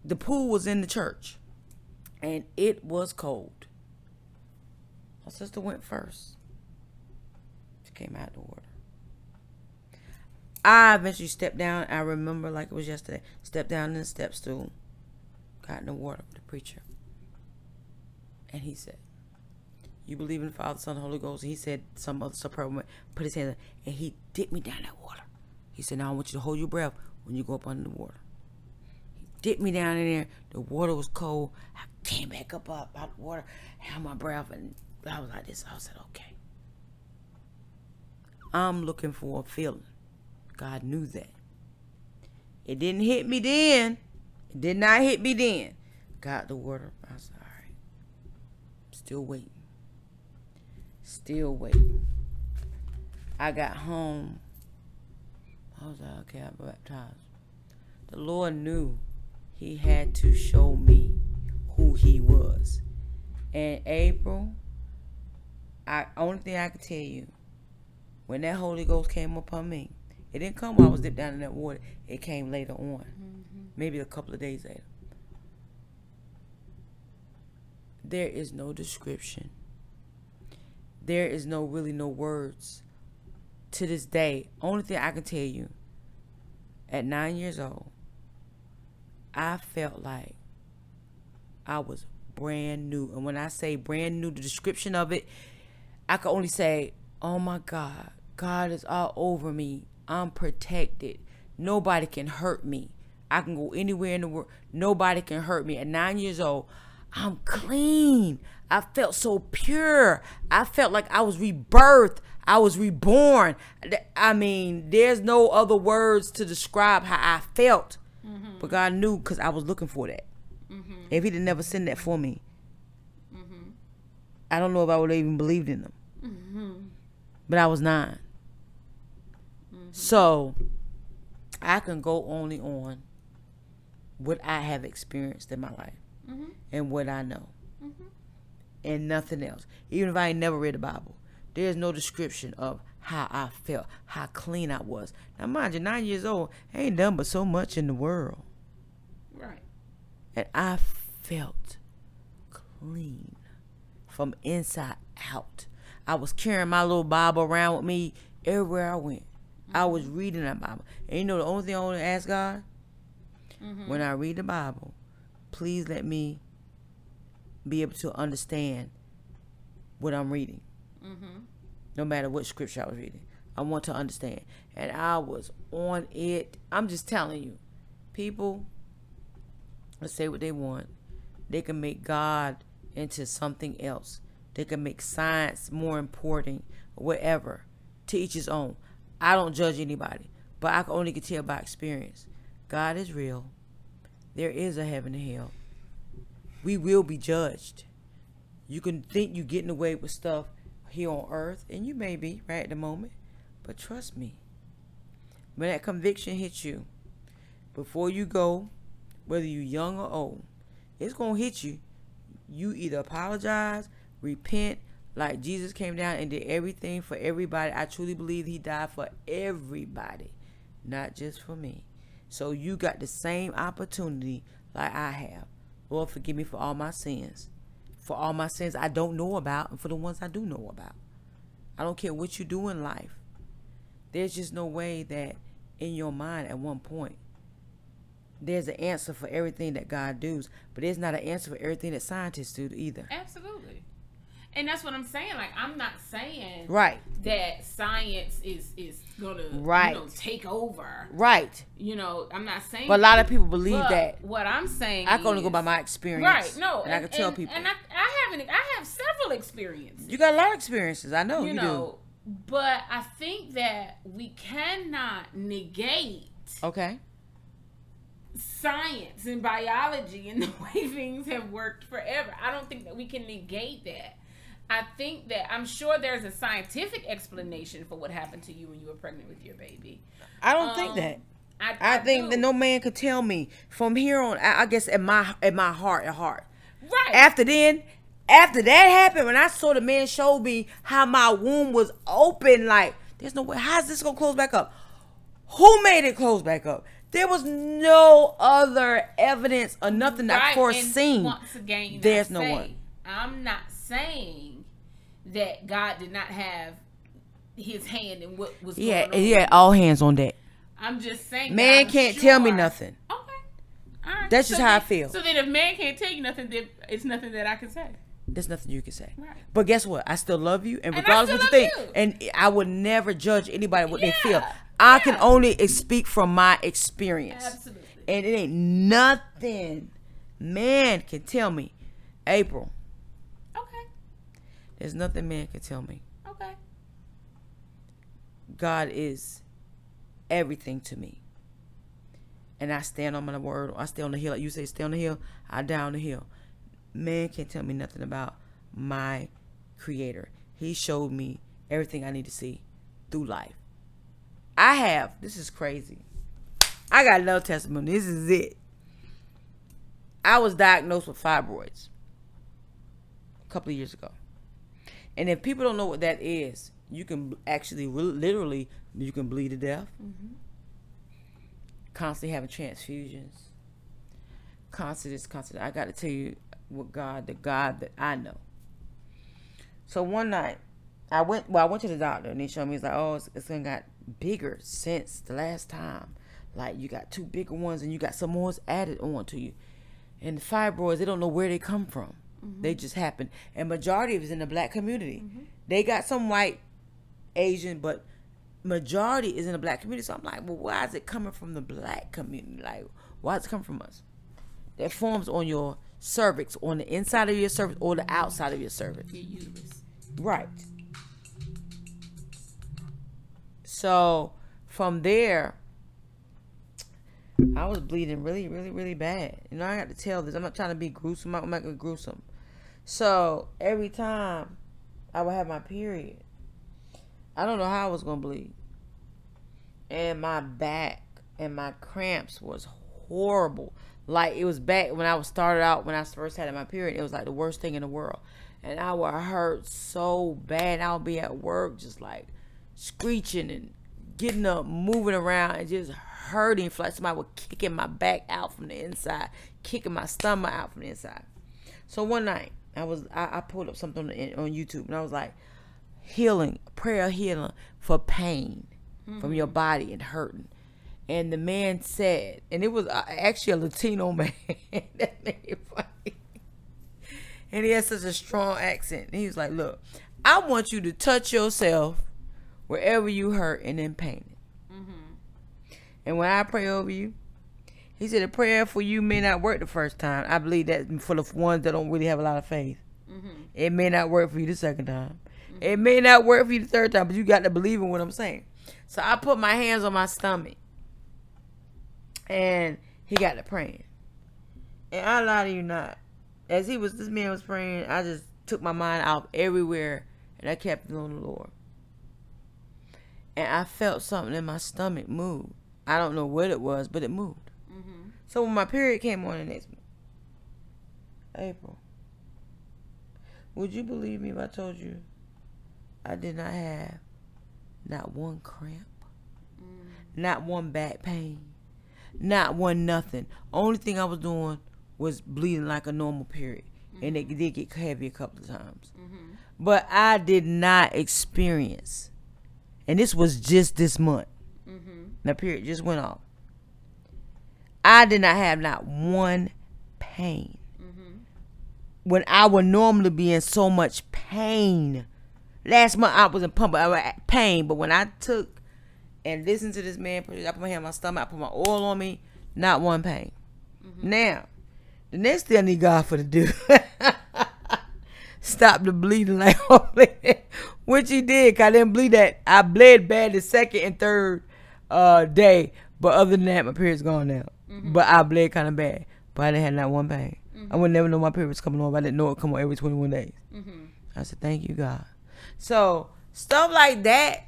The pool was in the church, and it was cold. My sister went first. She came out the water. I eventually stepped down. I remember like it was yesterday. Stepped down in the step stool, got in the water with the preacher. And he said, You believe in the Father, Son, and Holy Ghost? And he said some other stuff, put his hand and he dipped me down that water. He said, Now I want you to hold your breath when you go up under the water. Dipped me down in there. The water was cold. I came back up, out the water, held my breath, and I was like this. I said, Okay. I'm looking for a feeling. God knew that. It didn't hit me then. It did not hit me then. Got the water. I was all right. Still waiting. Still waiting. I got home. I was like, okay, I'm baptized. The Lord knew he had to show me who he was. And April, I only thing I can tell you, when that Holy Ghost came upon me, it didn't come while I was dipped down in that water. It came later on, mm-hmm. maybe a couple of days later. There is no description. There is no really no words. To this day, only thing I can tell you, at nine years old, I felt like I was brand new. And when I say brand new, the description of it, I can only say, oh my God, God is all over me. I'm protected. Nobody can hurt me. I can go anywhere in the world. Nobody can hurt me. At nine years old, I'm clean. I felt so pure. I felt like I was rebirthed. I was reborn. I mean, there's no other words to describe how I felt. Mm-hmm. But God knew because I was looking for that. Mm-hmm. If He didn't never send that for me, mm-hmm. I don't know if I would have even believed in Him. Mm-hmm. But I was 9 mm-hmm. So I can go only on what I have experienced in my life mm-hmm. and what I know. Mm-hmm. And nothing else. Even if I ain't never read the Bible, there's no description of how I felt, how clean I was. Now, mind you, nine years old, I ain't done but so much in the world. Right. And I felt clean from inside out. I was carrying my little Bible around with me everywhere I went. Mm-hmm. I was reading that Bible. And you know the only thing I want to ask God? Mm-hmm. When I read the Bible, please let me be able to understand what I'm reading. Mm-hmm. No matter what scripture I was reading, I want to understand. And I was on it. I'm just telling you, people, say what they want. They can make God into something else. They can make science more important, whatever. To each his own. I don't judge anybody, but I can only can tell by experience. God is real. There is a heaven and hell. We will be judged. You can think you're getting away with stuff here on earth, and you may be right at the moment, but trust me, when that conviction hits you, before you go, whether you're young or old, it's going to hit you. You either apologize, repent, like Jesus came down and did everything for everybody. I truly believe he died for everybody, not just for me. So you got the same opportunity like I have. Lord, forgive me for all my sins. For all my sins I don't know about and for the ones I do know about. I don't care what you do in life. There's just no way that in your mind at one point there's an answer for everything that God does, but there's not an answer for everything that scientists do either. Absolutely. And that's what I'm saying. Like I'm not saying right that science is is gonna right. you know take over. Right. You know, I'm not saying. But a lot of people believe that. What I'm saying, I can only go by my experience. Right. No, and, and I can tell people. And I, I haven't. I have several experiences. You got a lot of experiences. I know you, you know, do. But I think that we cannot negate. Okay science and biology and the way things have worked forever. I don't think that we can negate that. I think that I'm sure there's a scientific explanation for what happened to you when you were pregnant with your baby. I don't um, think that. I, I, I think do. that no man could tell me from here on. I guess at my at my heart at heart. Right. After then, after that happened, when I saw the man show me how my womb was open, like there's no way. How's this gonna close back up? Who made it close back up? There was no other evidence or nothing right. that foreseen. And once again, there's no say, one. I'm not saying that God did not have his hand in what was yeah, going on. Yeah, all hands on deck. I'm just saying. Man can't sure. tell me nothing. Okay. All right. That's just so how then, I feel. So then, if man can't tell you nothing, then it's nothing that I can say. There's nothing you can say. Right. But guess what? I still love you, and, and regardless what you think, you. and I would never judge anybody what yeah. they feel. I yeah. can only speak from my experience. Absolutely. And it ain't nothing man can tell me, April. There's nothing man can tell me. Okay. God is everything to me. And I stand on my word. I stay on the hill. Like you say, stay on the hill. I down the hill. Man can't tell me nothing about my creator. He showed me everything I need to see through life. I have. This is crazy. I got another testimony. This is it. I was diagnosed with fibroids a couple of years ago. And if people don't know what that is, you can actually literally you can bleed to death. Mm-hmm. Constantly having transfusions. Constant is constant. I got to tell you what God, the God that I know. So one night, I went. Well, I went to the doctor and he showed me. He's like, "Oh, it's, it's gonna got bigger since the last time. Like you got two bigger ones and you got some more added on to you. And the fibroids, they don't know where they come from. Mm-hmm. They just happen. And majority of it's in the black community. Mm-hmm. They got some white, Asian, but majority is in the black community. So I'm like, well, why is it coming from the black community? Like, why is it coming from us? That forms on your cervix, on the inside of your cervix or the outside of your cervix. Your uterus. Right. So from there, I was bleeding really, really, really bad. You know, I got to tell this. I'm not trying to be gruesome. I'm not gonna be gruesome. So every time I would have my period, I don't know how I was gonna bleed, and my back and my cramps was horrible. Like it was back when I was started out when I first had my period. It was like the worst thing in the world, and I would hurt so bad. I would be at work just like screeching and getting up, moving around, and just hurting. Like somebody was kicking my back out from the inside, kicking my stomach out from the inside. So one night, I was I, I pulled up something on, on, YouTube, and I was like, healing, prayer healing for pain mm-hmm. from your body and hurting. And the man said, and it was uh, actually a Latino man. that made it funny. And he had such a strong accent. And he was like, "Look, I want you to touch yourself wherever you hurt and in pain." And when I pray over you, he said a prayer for you may not work the first time. I believe that for the ones that don't really have a lot of faith. Mm-hmm. It may not work for you the second time. Mm-hmm. It may not work for you the third time, but you got to believe in what I'm saying. So I put my hands on my stomach. And he got to praying. And I lie to you not. As he was, this man was praying, I just took my mind off everywhere and I kept it on the Lord. And I felt something in my stomach move. I don't know what it was, but it moved. Mm-hmm. So when my period came on the next month, April, would you believe me if I told you I did not have not one cramp, mm. not one back pain, not one nothing. Only thing I was doing was bleeding like a normal period, mm-hmm. and it mm-hmm. did get heavy a couple of times. Mm-hmm. But I did not experience, and this was just this month. The period just went off. I did not have not one pain. Mm-hmm. When I would normally be in so much pain. Last month I was in pump I was at pain, but when I took and listened to this man, I put my hand on my stomach, I put my oil on me, not one pain. Mm-hmm. Now, the next thing I need God for to do, stop the bleeding like holy. which he did. Cause I didn't bleed that. I bled bad the second and third uh, day. But other than that, my period's gone now. Mm-hmm. But I bled kind of bad. But I didn't have not one pain. Mm-hmm. I would never know my period was coming on. I didn't know it come on every 21 days. Mm-hmm. I said, thank you, God. So, stuff like that,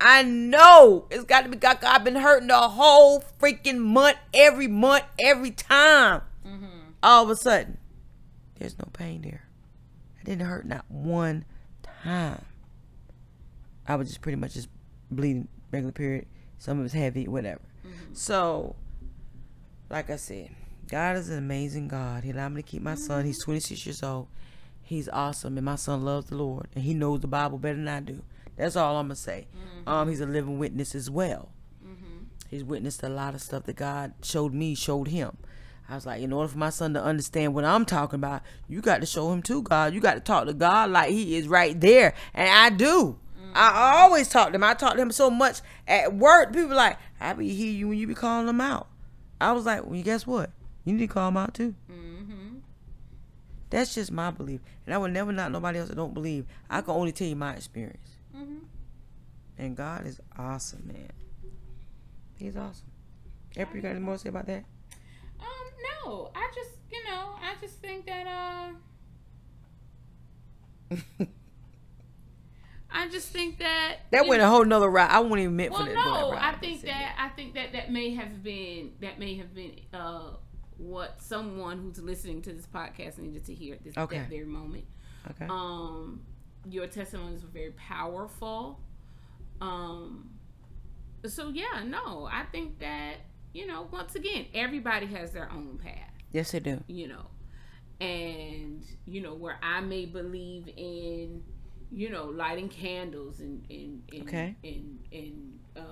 I know it's got to be God. I've been hurting the whole freaking month, every month, every time. Mm-hmm. All of a sudden, there's no pain there. I didn't hurt not one time. I was just pretty much just bleeding regular period. Some of it's heavy, whatever. Mm-hmm. So, like I said, God is an amazing God. He allowed me to keep my mm-hmm. son. He's 26 years old. He's awesome, and my son loves the Lord, and he knows the Bible better than I do. That's all I'm gonna say. Mm-hmm. Um, he's a living witness as well. Mm-hmm. He's witnessed a lot of stuff that God showed me, showed him. I was like, in order for my son to understand what I'm talking about, you got to show him to God. You got to talk to God like he is right there, and I do. I always talk to him. I talk to him so much at work. People like, I be hear you when you be calling him out. I was like, well, guess what? You need to call them out too. Mm-hmm. That's just my belief, and I would never not nobody else that don't believe. I can only tell you my experience. Mm-hmm. And God is awesome, man. He's awesome. April, you got any more to say about that? Um, no. I just, you know, I just think that uh I just think that that went know, a whole nother route. I won't even meant well, for that. no, I think that I think that that may have been that may have been uh, what someone who's listening to this podcast needed to hear at this okay. that very moment. Okay. Um, your testimonies were very powerful. Um, so yeah, no, I think that you know, once again, everybody has their own path. Yes, they do. You know, and you know where I may believe in, you know, lighting candles and and and Okay. and, and uh,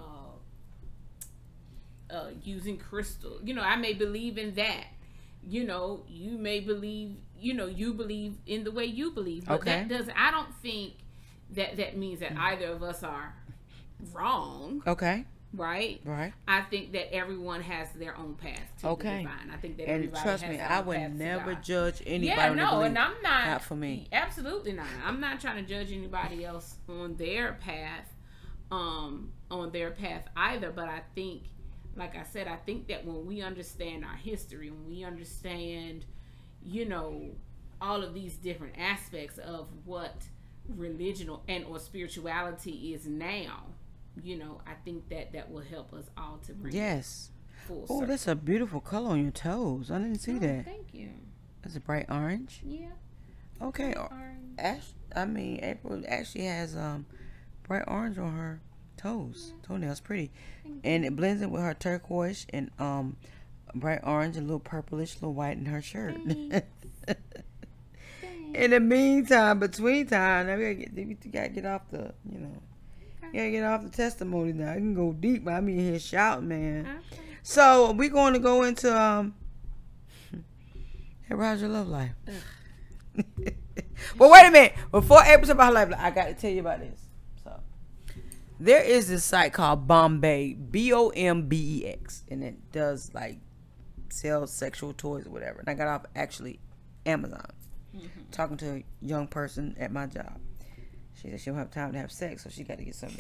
uh, using crystal. You know, I may believe in that. You know, you may believe. You know, you believe in the way you believe, but Okay. that does. I don't think that that means that either of us are wrong, Okay. Right? Right. I think that everyone has their own path to Okay. the divine. I think that And everybody trust me, I would never judge anybody. Yeah, no, and I'm not. Not for me. Absolutely not. I'm not trying to judge anybody else on their path, um, on their path either. But I think, like I said, I think that when we understand our history, when we understand, you know, all of these different aspects of what religion or, and or spirituality is now, you know, I think that that will help us all to bring Yes. Oh, that's a beautiful color on your toes. I didn't see Oh, that. Thank you. That's a bright orange. Yeah. Okay. orange. Ash, I mean, April actually has um bright orange on her toes. Toenails pretty, and it blends in with her turquoise and um bright orange, a little purplish, a little white in her shirt. in the meantime, between time, we gotta get we gotta get off the you know. Gotta get off the testimony now. I can go deep, but I'm in here shouting, man. Okay. So we're going to go into um. Hey, your love life? but wait a minute. Before April talk about her life, I got to tell you about this. So there is this site called Bombex, B O M B E X, and it does like sell sexual toys or whatever. And I got off actually Amazon talking to a young person at my job. She said she don't have time to have sex, so she got to get something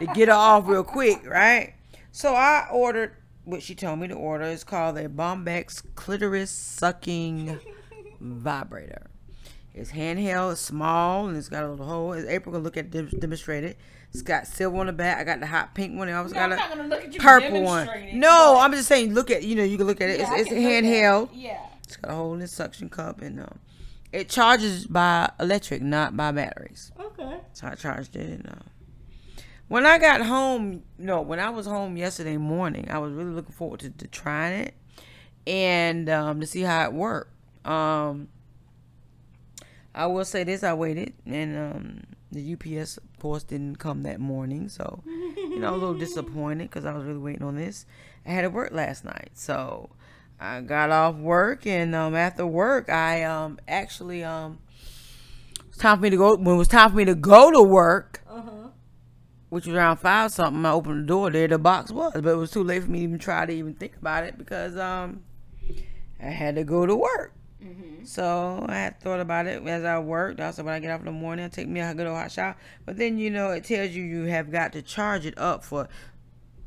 to get her off real quick, right? So I ordered what she told me to order. It's called a Bombex clitoris sucking vibrator. It's handheld, it's small, and it's got a little hole. April gonna look at it, demonstrate it. It's got silver on the back. I got the hot pink one. I also No, I'm got not a gonna look at you purple one. it, No, I'm just saying. Look at you know you can look at it. Yeah, it's it's can it. handheld. Yeah. It's got a hole in the suction cup, and um, it charges by electric, not by batteries. Okay. So I charged it. And, uh, when I got home, no, when I was home yesterday morning, I was really looking forward to, to trying it and um, to see how it worked. Um, I will say this: I waited, and um, the UPS of course didn't come that morning, so you know I was a little disappointed because I was really waiting on this. I had to work last night, so I got off work, and um, after work, I um, actually um, it's time for me to go. When it was time for me to go to work, which was around five something, I opened the door. There the box was, but it was too late for me to even try to even think about it because um, I had to go to work. So I had thought about it as I worked. Also, when I get off in the morning, I take me a good old hot shower. But then you know it tells you you have got to charge it up for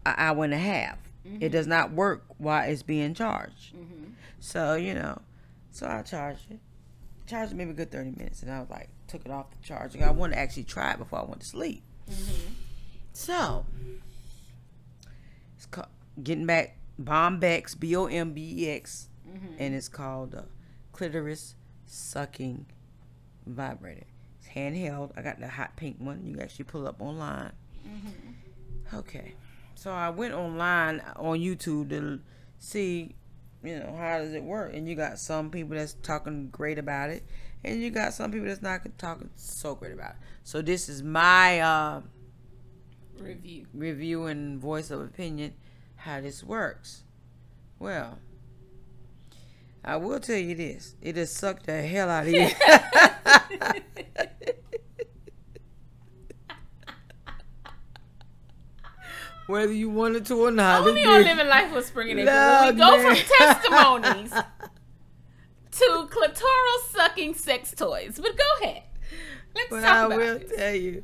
an hour and a half. It does not work while it's being charged. Mm-hmm. So you know, so I charged it. Charged it maybe a good thirty minutes, and I was like, took it off the charger. I wanted to actually try it before I went to sleep. Mm-hmm. So it's called getting back Bombex B O M B E X, mm-hmm. and it's called uh, clitoris sucking vibrator. It's handheld. I got the hot pink one. You can actually pull up online. Okay, so I went online on YouTube to see, you know, how does it work, and you got some people that's talking great about it, and you got some people that's not talking so great about it. So this is my. Uh, Review. review and voice of opinion how this works. Well, I will tell you this: it has sucked the hell out of you. Whether you wanted to or not, Only it on living life with Spring and April. Lord, we go from testimonies to clitoral sucking sex toys. But go ahead. Let's But talk I about will this. tell you,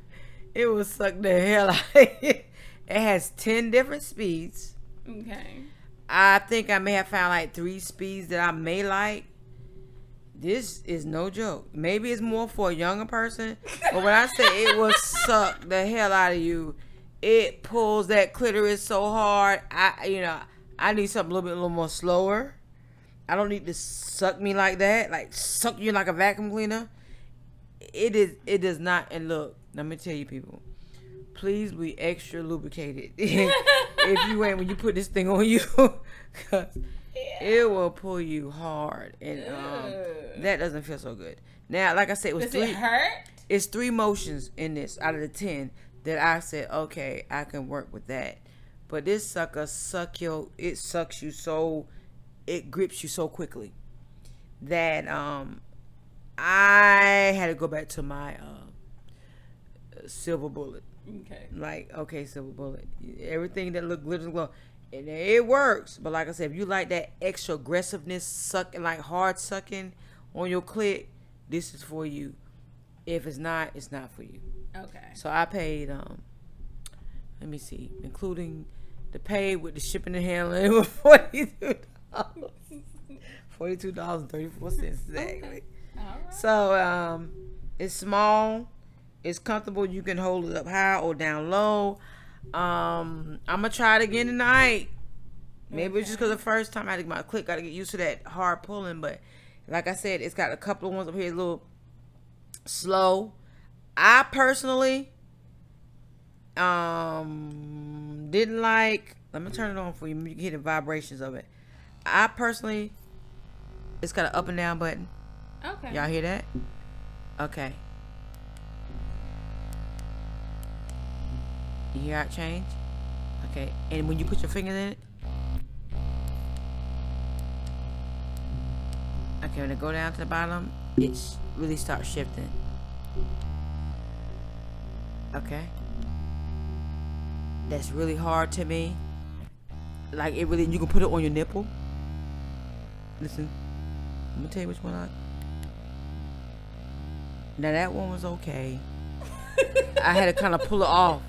it will suck the hell out of you. It has ten different speeds. Okay. I think I may have found like three speeds that I may like. This is no joke. Maybe it's more for a younger person, but when I say it will suck the hell out of you, it pulls that clitoris so hard. I, you know, I need something a little bit, a little more slower. I don't need to suck me like that, like suck you like a vacuum cleaner. it is. It does not. And look, let me tell you, people. Please be extra lubricated if you ain't when you put this thing on you, cause it will pull you hard, and um, that doesn't feel so good. Now, like I said, it was Does three. it hurt? It's three motions in this out of the ten that I said, okay, I can work with that. But this sucker suck your it sucks you so it grips you so quickly that um I had to go back to my uh silver bullet. Okay. Like, okay, silver bullet. Everything that look glitters and glow. And it works. But like I said, if you like that extra aggressiveness sucking like hard sucking on your clit, this is for you. If it's not, it's not for you. Okay. So I paid um let me see, including the pay with the shipping and handling it was forty two dollars. Forty two dollars and thirty four cents exactly. All right. So um it's small, it's comfortable, you can hold it up high or down low. Um I'm gonna try it again tonight. Maybe it's just because the first time I had to get my click, gotta get used to that hard pulling, but like I said, it's got a couple of ones up here, a little slow. I personally um didn't like let me turn it on for you. You can hear the vibrations of it. I personally it's got an up and down button. Okay. Y'all hear that? Okay. You hear it change? Okay. And when you put your fingers in it. Okay, when it go down to the bottom, it really starts shifting. Okay. That's really hard to me. Like it really, you can put it on your nipple. Listen, let me tell you which one I. Now that one was okay. I had to kind of pull it off.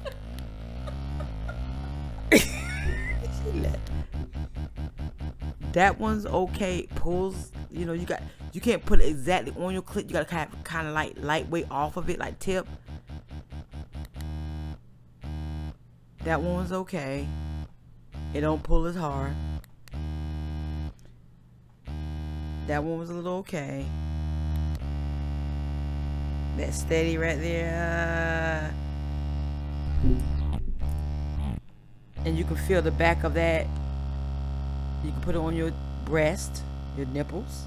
that one's okay. Pulls, you know, you got you can't put it exactly on your clit. You gotta kind of kind of like lightweight off of it, like tip. That one was okay. It don't pull as hard. That one was a little okay. That steady right there. And you can feel the back of that. You can put it on your breast, your nipples.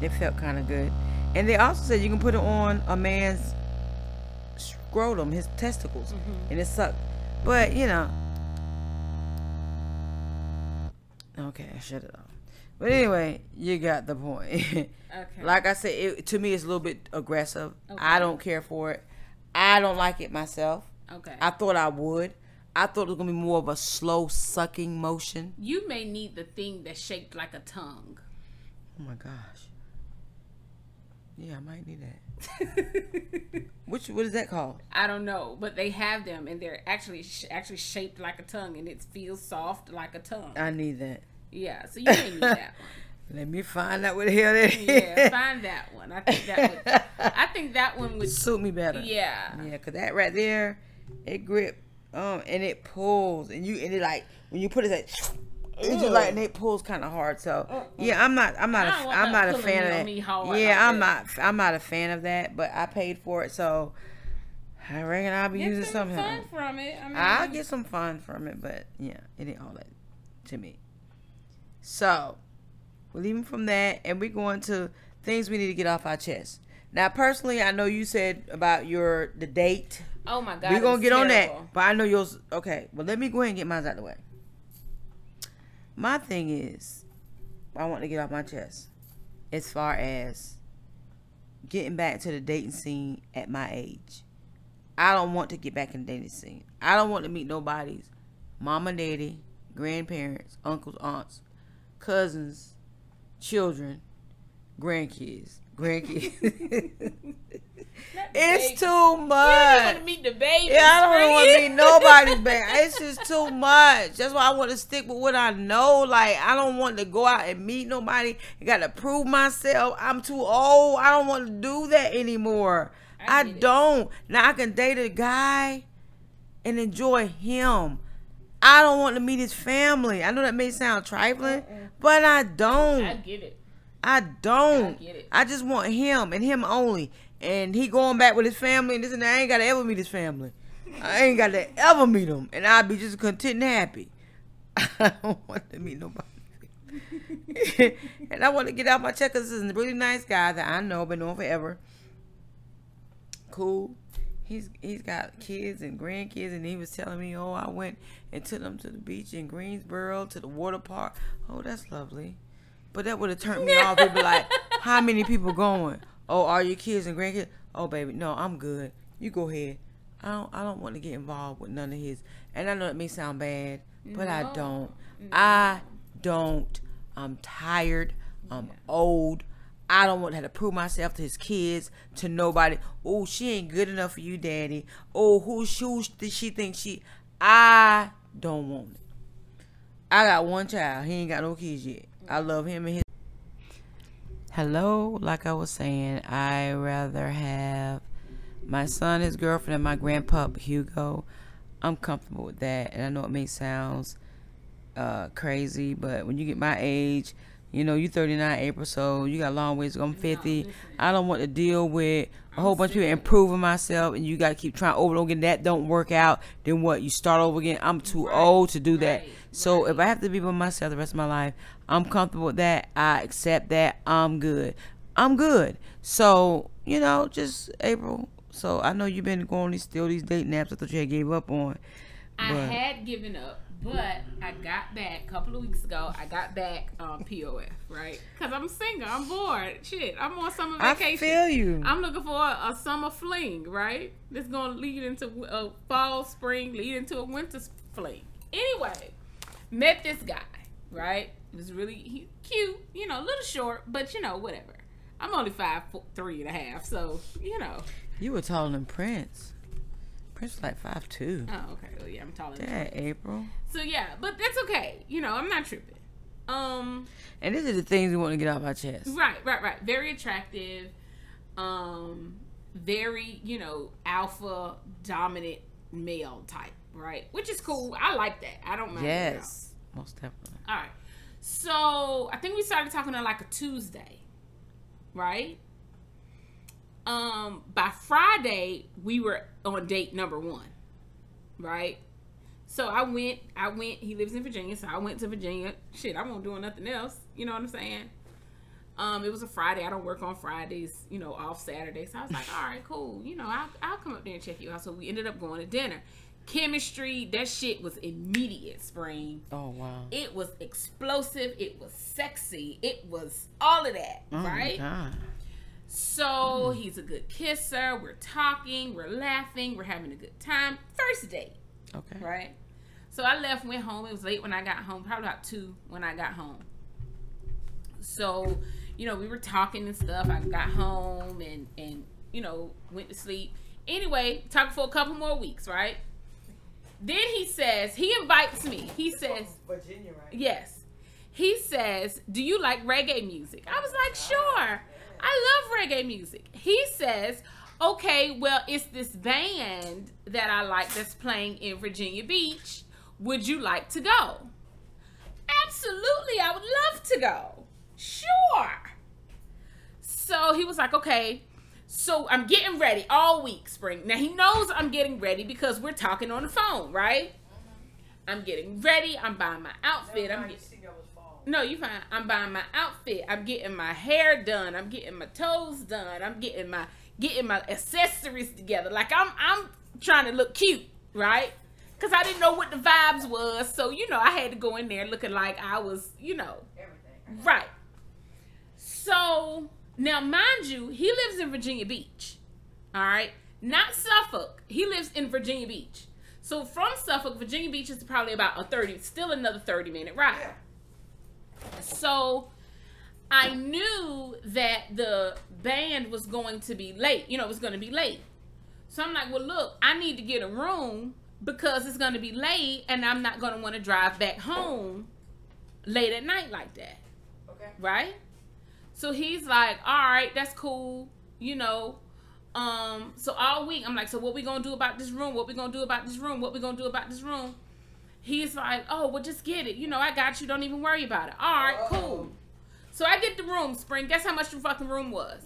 It felt kind of good. And they also said you can put it on a man's scrotum, his testicles, mm-hmm. and it sucked. But you know, okay, I shut it off. But anyway, you got the point. Okay. like I said, it, to me, it's a little bit aggressive. Okay. I don't care for it. I don't like it myself. okay. I thought I would. I thought it was gonna be more of a slow sucking motion. you may need the thing that's shaped like a tongue. Oh my gosh. Yeah, I might need that. Which what is that called? I don't know, but they have them, and they're actually sh- actually shaped like a tongue, and it feels soft like a tongue. I need that. Yeah, so you may need that One. Let me find out what the hell that. Yeah, is. find that one. I think that would. I think that one would. suit me better. Yeah. Yeah, cause that right there, it grip, um, and it pulls, and you and it like when you put it like, it's just like it pulls kind of hard. So uh, uh. yeah, I'm not, I'm not, a, I'm not a fan of that. hard Yeah, I'm not, I'm not a fan of that. But I paid for it, so I reckon I'll be Get using some something. fun from it. I mean, I'll get some fun from it, but yeah, it ain't all that to me. So, we're leaving from that, and we're going to things we need to get off our chest. Now, personally, I know you said about your the date. Oh my god, We're gonna get on that, but I know yours. Okay, well, let me go ahead and get mine out of the way. My thing is, I want to get off my chest as far as getting back to the dating scene at my age. I don't want to get back in the dating scene. I don't want to meet nobody's mama, daddy, grandparents, uncles, aunts, cousins, children, grandkids, grandkids. It's baby. too much. want to meet the baby. Yeah, I don't want to meet nobody's back. It's just too much. That's why I want to stick with what I know. Like I don't want to go out and meet nobody. I got to prove myself. I'm too old. I don't want to do that anymore. I I, don't. Now I can date a guy and enjoy him. I don't want to meet his family. I know that may sound trifling, but I don't. I get it. I don't. I it. I just want him and him only. And he going back with his family and this and that. I ain't gotta ever meet his family. I ain't gotta ever meet him, and I'll be just content and happy. I don't want to meet nobody. and I want to get out my check because this is a really nice guy that I know, been knowing forever. Cool. He's he's got kids and grandkids, and he was telling me, oh, I went and took them to the beach in Greensboro to the water park. Oh, that's lovely. But that would have turned me off. Be like, how many people going? Oh, are your kids and grandkids? Oh, baby, no, I'm good. You go ahead. I don't I don't want to get involved with none of his. And I know it may sound bad, but no. I don't. No. I don't. I'm tired. I'm yeah. old. I don't want to have to prove myself to his kids, to nobody. Oh, she ain't good enough for you, daddy. Oh, who, who does she think she? I don't want it. I got one child. He ain't got no kids yet. I love him and his. Hello, like I was saying, I rather have my son, his girlfriend, and my grandpup Hugo. I'm comfortable with that, and I know it may sound uh, crazy, but when you get my age, you know, you 39 April, so you got a long ways to go. I'm 50. I don't want to deal with a whole bunch of people improving myself, and you got to keep trying over and over again. That don't work out. Then what? You start over again. I'm too old to do that. So if I have to be by myself the rest of my life, I'm comfortable with that. I accept that. I'm good. I'm good. So you know, just April. So I know you've been going these still these date naps. I thought you had gave up on. I had given up, but I got back a couple of weeks ago. I got back um, on POF, right? Because I'm single. I'm bored. Shit, I'm on summer vacation. I feel you. I'm looking for a, a summer fling, right? That's going to lead into a fall, spring, lead into a winter fling. Anyway, met this guy, right? It was really he, cute, you know, a little short, but you know, whatever. I'm only five, four, three and a half, so you know. You were taller than Prince. Prince was like five two. Oh, okay. Well, yeah, I'm taller. Than April. So yeah, but that's okay. You know, I'm not tripping. Um. And these are the things we want to get off our chest. Right, right, right. Very attractive. Um. Very, you know, alpha dominant male type, right? Which is cool. I like that. I don't mind. Yes, most definitely. All right. So I think we started talking on like a Tuesday, right? Um, by Friday we were on date number one, right? So I went, I went. He lives in Virginia, so I went to Virginia. Shit, I won't doing nothing else. You know what I'm saying? Um, it was a Friday. I don't work on Fridays, you know, off Saturdays. So I was like, all right, cool. You know, I'll, I'll come up there and check you out. So we ended up going to dinner chemistry that shit was immediate spring. Oh wow. It was explosive. It was sexy. It was all of that oh right? So mm. he's a good kisser. We're talking. We're laughing. We're having a good time. First date okay. right? So i left went home. It was late when i got home probably about two when i got home. So you know we were talking and stuff. I got home and and you know went to sleep. Anyway talked for a couple more weeks right then he says, he invites me. He says, Virginia, right? Yes. He says, Do you like reggae music? I was like, Sure. I love reggae music. He says, Okay, well, it's this band that I like that's playing in Virginia Beach. Would you like to go? Absolutely, I would love to go. Sure. So he was like, Okay, so I'm getting ready all week, spring. Now he knows I'm getting ready because we're talking on the phone, right? I'm getting ready. I'm buying my outfit. I'm getting. No, you fine. I'm buying my outfit. I'm getting my hair done. I'm getting my toes done. I'm getting my getting my accessories together. Like I'm I'm trying to look cute, right? Cause I didn't know what the vibes was, so you know I had to go in there looking like I was, you know, everything. Right. So now, mind you, he lives in Virginia Beach. All right. Not Suffolk. He lives in Virginia Beach. So from Suffolk, Virginia Beach is probably about a 30, still another 30 minute ride. So I knew that the band was going to be late. You know, it was going to be late. So I'm like, well, look, I need to get a room because it's going to be late and I'm not going to want to drive back home late at night like that. Okay. Right? So he's like, all right, that's cool, you know. Um, so all week I'm like, so what we gonna do about this room? What we gonna do about this room? What we gonna do about this room? He's like, oh, well, just get it. You know, I got you. Don't even worry about it. All right, cool. So I get the room, Spring. Guess how much the fucking room was?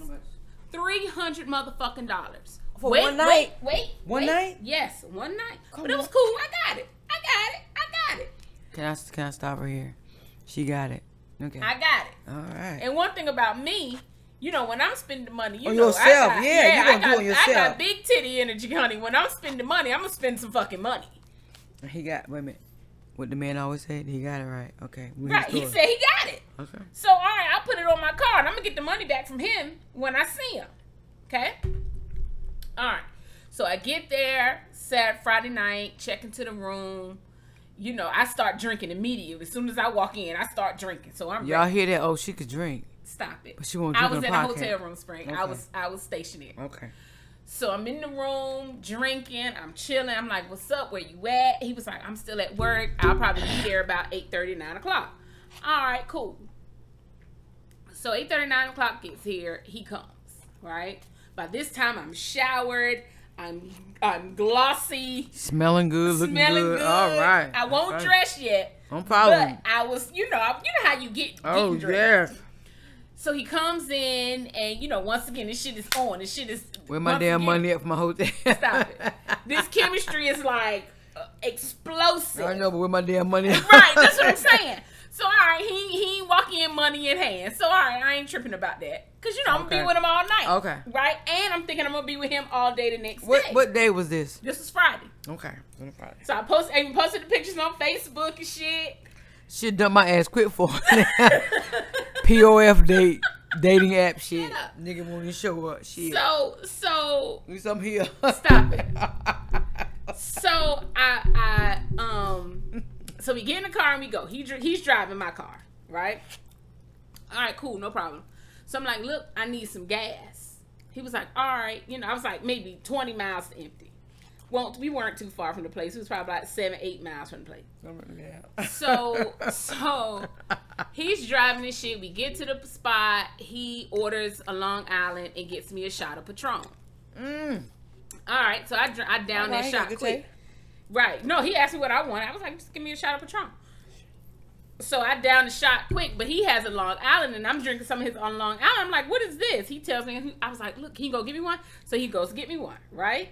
three hundred motherfucking dollars For wait, one night? Wait, wait, One wait. night? Yes, one night. Come but it was cool. I got it. I got it. I got it. Can I can I stop her here? She got it. Okay. I got it. All right. And one thing about me, you know, when I'm spending money, you On know, I yourself, got, yeah, you I gonna do got, it I got big titty energy, honey. When I'm spending money, I'm gonna spend some fucking money. He got wait a minute. What the man always said, he got it right. Okay. Right? He said he got it. Okay. So all right, I'll put it on my card. I'm gonna get the money back from him when I see him. Okay. All right. So I get there Saturday, Friday night, check into the room. You know, I start drinking immediately. As soon as I walk in, I start drinking. So I'm Y'all ready. hear that? Oh, she could drink. Stop it. But she won't I was in a hotel room, spring. I was I was stationary. Okay. So I'm in the room drinking. I'm chilling. I'm like, "What's up? Where you at?" He was like, "I'm still at work. I'll probably be there about 8:30, 9 o'clock." All right, cool. So 8:30, 9 o'clock gets here. He comes. Right. By this time, I'm showered. I'm I'm glossy, Smelling good, looking smelling good. good. All right. I won't Okay. dress yet, I'm following. but I was, you know, you know how you get. Oh yeah. So he comes in, and you know, once again, this shit is on. This shit is. Where my damn again, money at for my hotel? Stop it. This chemistry is like uh, explosive. I know, but where my damn money? at? Right, that's what I'm saying. So all right, he he ain't walking in money in hand. So all right, I ain't tripping about that. Cause you know I'm gonna be with him all night. Okay. Right, and I'm thinking I'm gonna be with him all day the next What day. what day was this? This is Friday. Okay. Friday. So I post, I even posted the pictures on Facebook and shit. She dumped my ass quick for POF date dating app shit. Up. Nigga won't even show up. Shit. So so we some here. Stop it. so I I um so we get in the car and we go. He he's driving my car, right? All right, cool, no problem. So I'm like, look, I need some gas. He was like, all right, you know, I was like maybe 20 miles to empty. Well, we weren't too far from the place. It was probably like seven, eight miles from the place. So so he's driving this shit. We get to the spot. He orders a Long Island and gets me a shot of Patron. Mm. All right, so I I down Alright, that shot quick. Right. No, he asked me what I wanted. I was like, just give me a shot of Patron. So I down the shot quick, but he has a Long Island, and I'm drinking some of his on Long Island. I'm like, what is this? He tells me, I was like, look, can you go get me one? So he goes, get me one, right?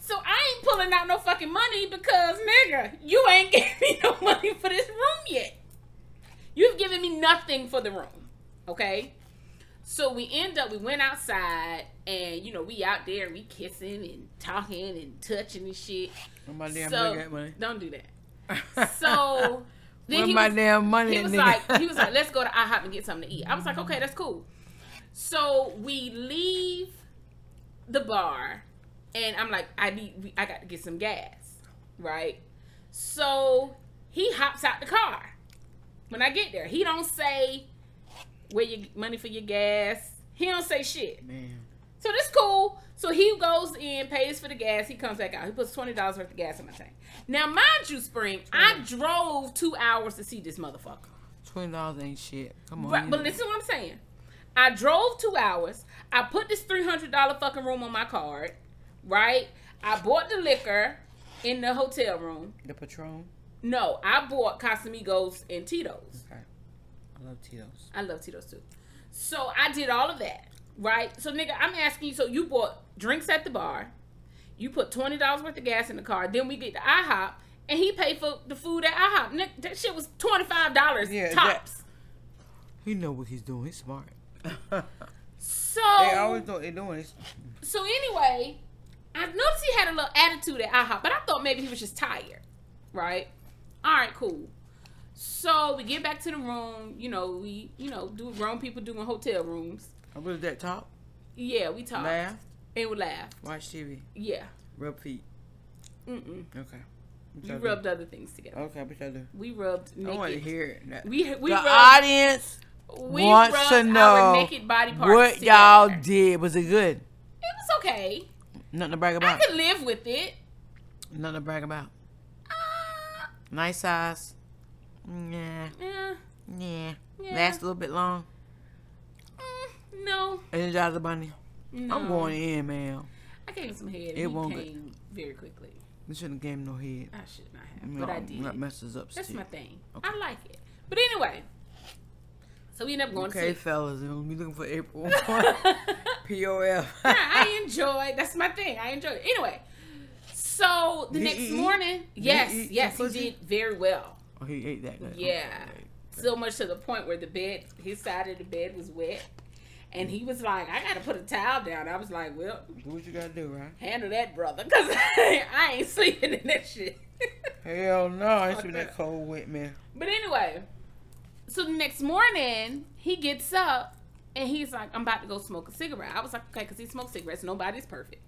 So I ain't pulling out no fucking money because, nigga, you ain't giving me no money for this room yet. You've given me nothing for the room, okay? So we end up, we went outside, and you know, we out there, we kissing and talking and touching and shit. Where my damn so, money? don't do that. So then Where he my was, damn money he was nigga? like, he was like, let's go to IHOP and get something to eat. I was like, okay, that's cool. So we leave the bar, and I'm like, I need, I got to get some gas, right? So he hops out the car. When I get there, he don't say where your money for your gas. He don't say shit. Man. So this cool. So he goes in, pays for the gas. He comes back out. He puts twenty dollars worth of gas in my tank. Now, mind you, Spring, I drove two hours to see this motherfucker. Twenty dollars ain't shit. Come on. Right, but listen to what I'm saying. I drove two hours. I put this three hundred dollar fucking room on my card. Right. I bought the liquor in the hotel room. the Patron. No, I bought Casamigos and Tito's. Okay. I love Tito's. I love Tito's too. So I did all of that, right? So nigga, I'm asking you. So you bought drinks at the bar, you put twenty dollars worth of gas in the car. Then we get to IHOP, and he paid for the food at IHOP. Nick, that shit was twenty five dollars Yeah, tops. He know what he's doing. He's smart. So they always know what they're doing. It's, so anyway, I noticed he had a little attitude at IHOP, but I thought maybe he was just tired, right? All right, cool. So we get back to the room. You know, we you know do grown people do in hotel rooms. I was that top. Yeah, we talked Laugh. and we laughed. Watch TV. Yeah. Rub feet. Mm-mm. Okay. We rubbed other things together. Okay, what y'all do? We rubbed I want to hear it. That- We we the rubbed, audience we wants rubbed to our know naked body parts what together. y'all did. Was it good? It was okay. Nothing to brag about. I could live with it. Nothing to brag about. Uh, Nice size. Yeah. yeah. Yeah. Yeah. Last a little bit long. No. Energizer the bunny. No. I'm going in, man. I gave him some head. And It he won't came very quickly. You shouldn't have gave him no head. I should not have, No, but I did. That messes up That's shit. my thing. Okay. I like it. But anyway, So we end up going Okay, to sleep. fellas, we'll be looking for April. POF. Yeah, I enjoyed. That's my thing. I enjoyed it. Anyway, so the next he eat? morning, yes, he eat yes, he did very well. Oh, he ate that. good. Yeah. Okay. So much to the point where the bed, his side of the bed was wet. And he was like, I gotta put a towel down. I was like, well, Do what you gotta do, right? handle that, brother. Because I ain't sleeping in that shit. Hell no, I ain't seen that. cold wet man. But anyway, so the next morning, he gets up and he's like, I'm about to go smoke a cigarette. I was like, okay, because he smokes cigarettes. Nobody's perfect.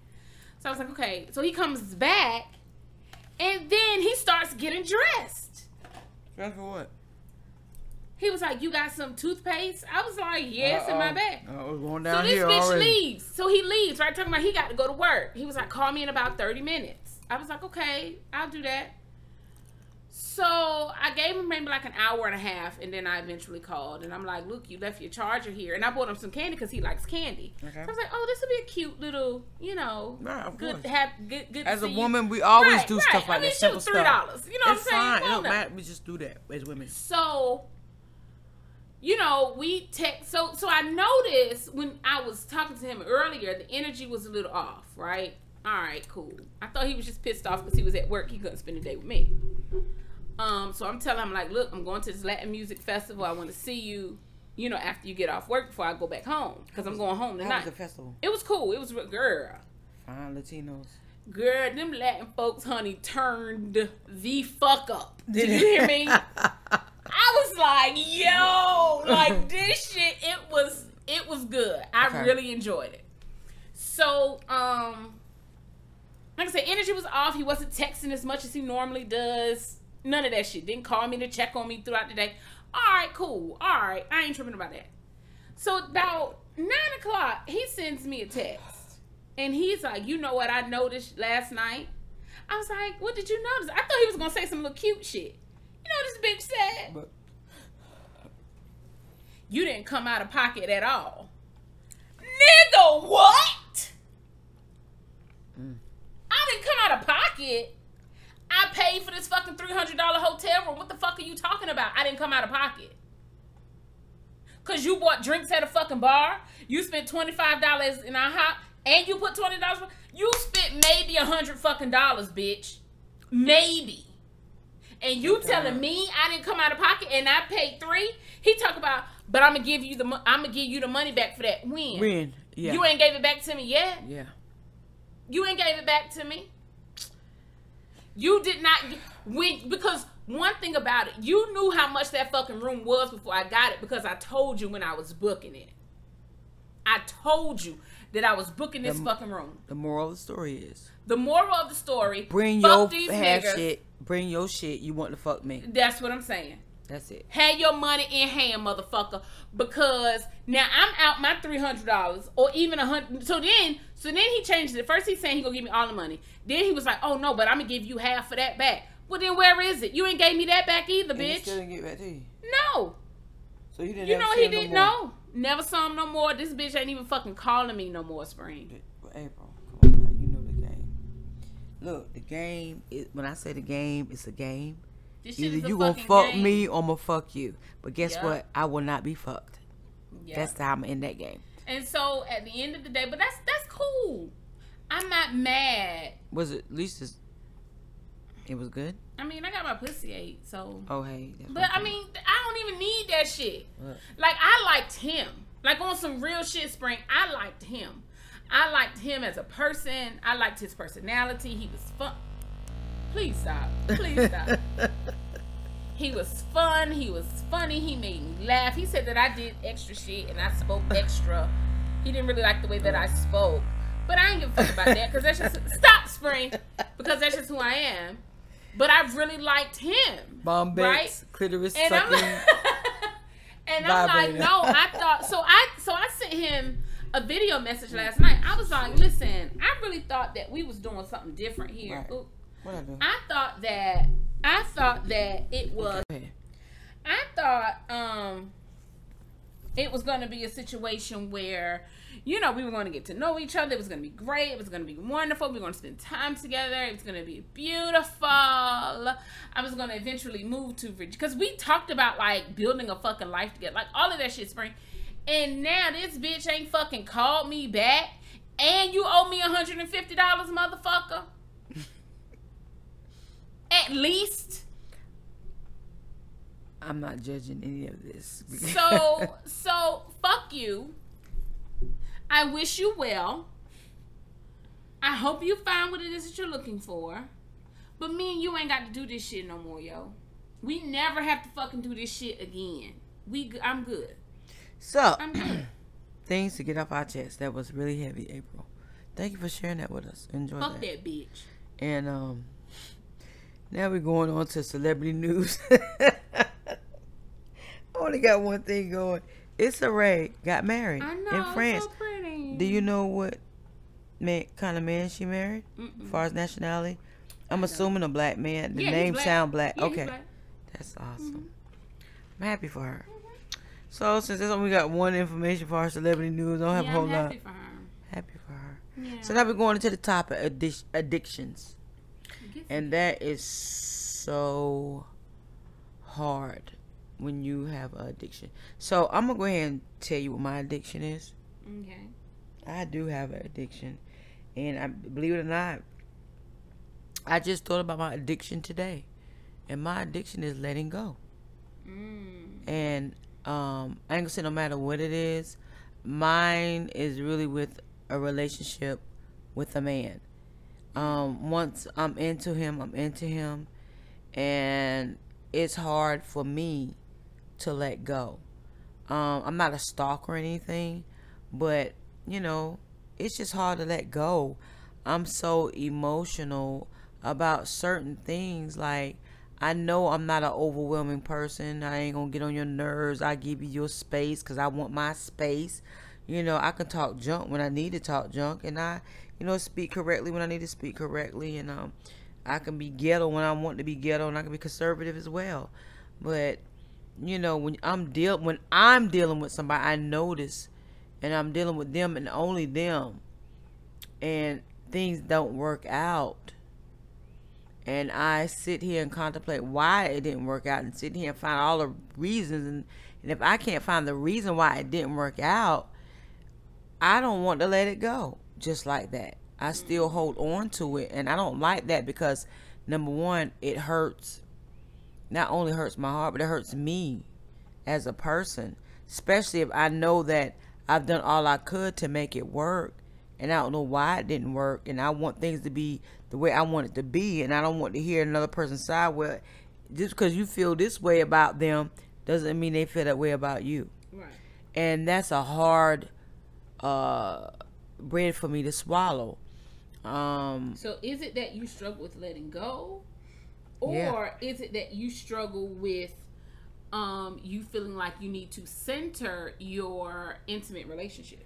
So I was like, okay. So he comes back and then he starts getting dressed. Dress for what? He was like, You got some toothpaste? I was like, Yeah, it's in my Uh-oh. bag. Oh, it's going So this here bitch already. leaves. So he leaves, right? Talking about he got to go to work. He was like, call me in about 30 minutes. I was like, okay, I'll do that. So I gave him maybe like an hour and a half, and then I eventually called, and I'm like, look, you left your charger here, and I bought him some candy because he likes candy. Okay. So I was like, oh, this would be a cute little, you know, of good, have good, good. As a see you. woman, we always Right, do right. stuff I like mean, that. Simple shoot, $3. stuff. You know what I'm saying? fine. It don't matter. We just do that as women. So, you know, we text. So, so I noticed when I was talking to him earlier, the energy was a little off. Right? All right, cool. I thought he was just pissed off because he was at work. He couldn't spend the day with me. Um, so I'm telling him like, look, I'm going to this Latin music festival. I want to see you. You know, after you get off work before I go back home because I'm going home How tonight. was the festival? It was cool. It was girl. Fine Latinos. Girl, them Latin folks, honey, turned the fuck up. Did you hear me? I was like, yo, like this shit, it was it was good. I Okay. really enjoyed it. So, um like I said, energy was off. He wasn't texting as much as he normally does. None of that shit. Didn't call me to check on me throughout the day. All right, cool. All right, I ain't tripping about that. So about nine o'clock, he sends me a text, and he's like, "You know what I noticed last night?" I was like, "What did you notice?" I thought he was gonna say some little cute shit. You know what this bitch said? But You didn't come out of pocket at all. Nigga, what? Mm. I didn't come out of pocket. I paid for this fucking $300 hotel room. What the fuck are you talking about? I didn't come out of pocket. Cause you bought drinks at a fucking bar. You spent $25 in IHOP and you put $20. You spent maybe a hundred fucking dollars, bitch. Maybe. And you telling me I didn't come out of pocket and I paid three? He talk about, but I'm gonna give you the I'm gonna give you the money back for that. When? when? Yeah. You ain't gave it back to me yet. yeah. You ain't gave it back to me. You did not when because one thing about it, you knew how much that fucking room was before I got it because I told you when I was booking it. I told you that I was booking this The- fucking room. The moral of the story is The moral of the story: bring your these niggas. shit. Bring your shit. You want to fuck me. That's what I'm saying. That's it. Have your money in hand, motherfucker. Because now I'm out my three hundred dollars, or even a hundred. So then, so then he changed it. First he's saying he gonna give me all the money. Then he was like, "Oh no, but I'm gonna give you half of that back." Well then, where is it? You ain't gave me that back either, And bitch. still didn't get back to you. No, So you didn't. you know he didn't more? know. Never saw him no more. This bitch ain't even fucking calling me no more. Spring. April, Look, the game is when I say the game, it's a game. This Either you gonna fuck game. me or I'ma fuck you. But guess Yeah. what? I will not be fucked. Yeah. That's how I'm in that game. and so at the end of the day, but that's that's cool. I'm not mad. Was it at least it's, it was good? I mean, I got my pussy ate, so. Oh hey. But I mean, I don't even need that shit. What? Like I liked him. Like on some real shit, Spring. I liked him. I liked him as a person. I liked his personality. He was fun. Please stop. Please stop. he was fun. He was funny. He made me laugh. He said that I did extra shit and I spoke extra. He didn't really like the way that I spoke. But I ain't give a fuck about that because that's just stop spring because that's just who I am. But I really liked him. Bomb right? clitoris And I'm, sucking. and I'm like, no, I thought so. I so I sent him a video message last night. I was like, listen, I really thought that we was doing something different here. Right. What I do? I thought that I thought that it was. Ahead. I thought um it was going to be a situation where you know we were going to get to know each other it was going to be great it was going to be wonderful we were going to spend time together it was going to be beautiful i was going to eventually move to virginia because we talked about like building a fucking life together like all of that shit spring and now this bitch ain't fucking called me back and you owe me $150 motherfucker at least I'm not judging any of this. so so fuck you. I wish you well. I hope you find what it is that you're looking for. But me and you ain't got to do this shit no more, yo. We never have to fucking do this shit again. We I'm good. So things to get off our chest. That was really heavy, April. Thank you for sharing that with us. Enjoy Fuck that. that bitch. And um now we're going on to celebrity news. only got one thing going. Issa Rae got married I know, in France. So. Do you know what man kind of man she married? Mm-mm. As far as nationality, I'm assuming a black man. The Yeah, name black. sound black. Yeah, okay, black. that's awesome. I'm happy for her. So since that's only got one information for our celebrity news, I don't have yeah, a whole I'm lot. happy for her. Happy for her. Yeah. So now we're going into the topic addic- addictions, and that is so hard when you have an addiction. So I'm gonna go ahead and tell you what my addiction is. Okay. I do have an addiction, and I believe it or not, I just thought about my addiction today, and my addiction is letting go. Mm. And um, I ain't gonna say no matter what it is, mine is really with a relationship with a man. Um, once I'm into him, I'm into him, and it's hard for me to let go. Um, I'm not a stalker or anything, but you know, it's just hard to let go. I'm so emotional about certain things. Like, I know I'm not an overwhelming person. I ain't gonna get on your nerves. I give you your space because I want my space. You know, I can talk junk when I need to talk junk, and I, you know, speak correctly when I need to speak correctly, and um, I can be ghetto when I want to be ghetto, and I can be conservative as well. But you know, when I'm deal when I'm dealing with somebody, I notice, and I'm dealing with them and only them, and things don't work out. And I sit here and contemplate why it didn't work out, and sit here and find all the reasons. And, and if I can't find the reason why it didn't work out, I don't want to let it go just like that. I still hold on to it, and I don't like that because number one, it hurts. Not only hurts my heart, but it hurts me as a person, especially if I know that I've done all I could to make it work, and I don't know why it didn't work, and I want things to be the way I want it to be, and I don't want to hear another person's side. Well, just because you feel this way about them doesn't mean they feel that way about you Right. and that's a hard uh bread for me to swallow um So is it that you struggle with letting go? Or Yeah. is it that you struggle with um you feeling like you need to center your intimate relationship?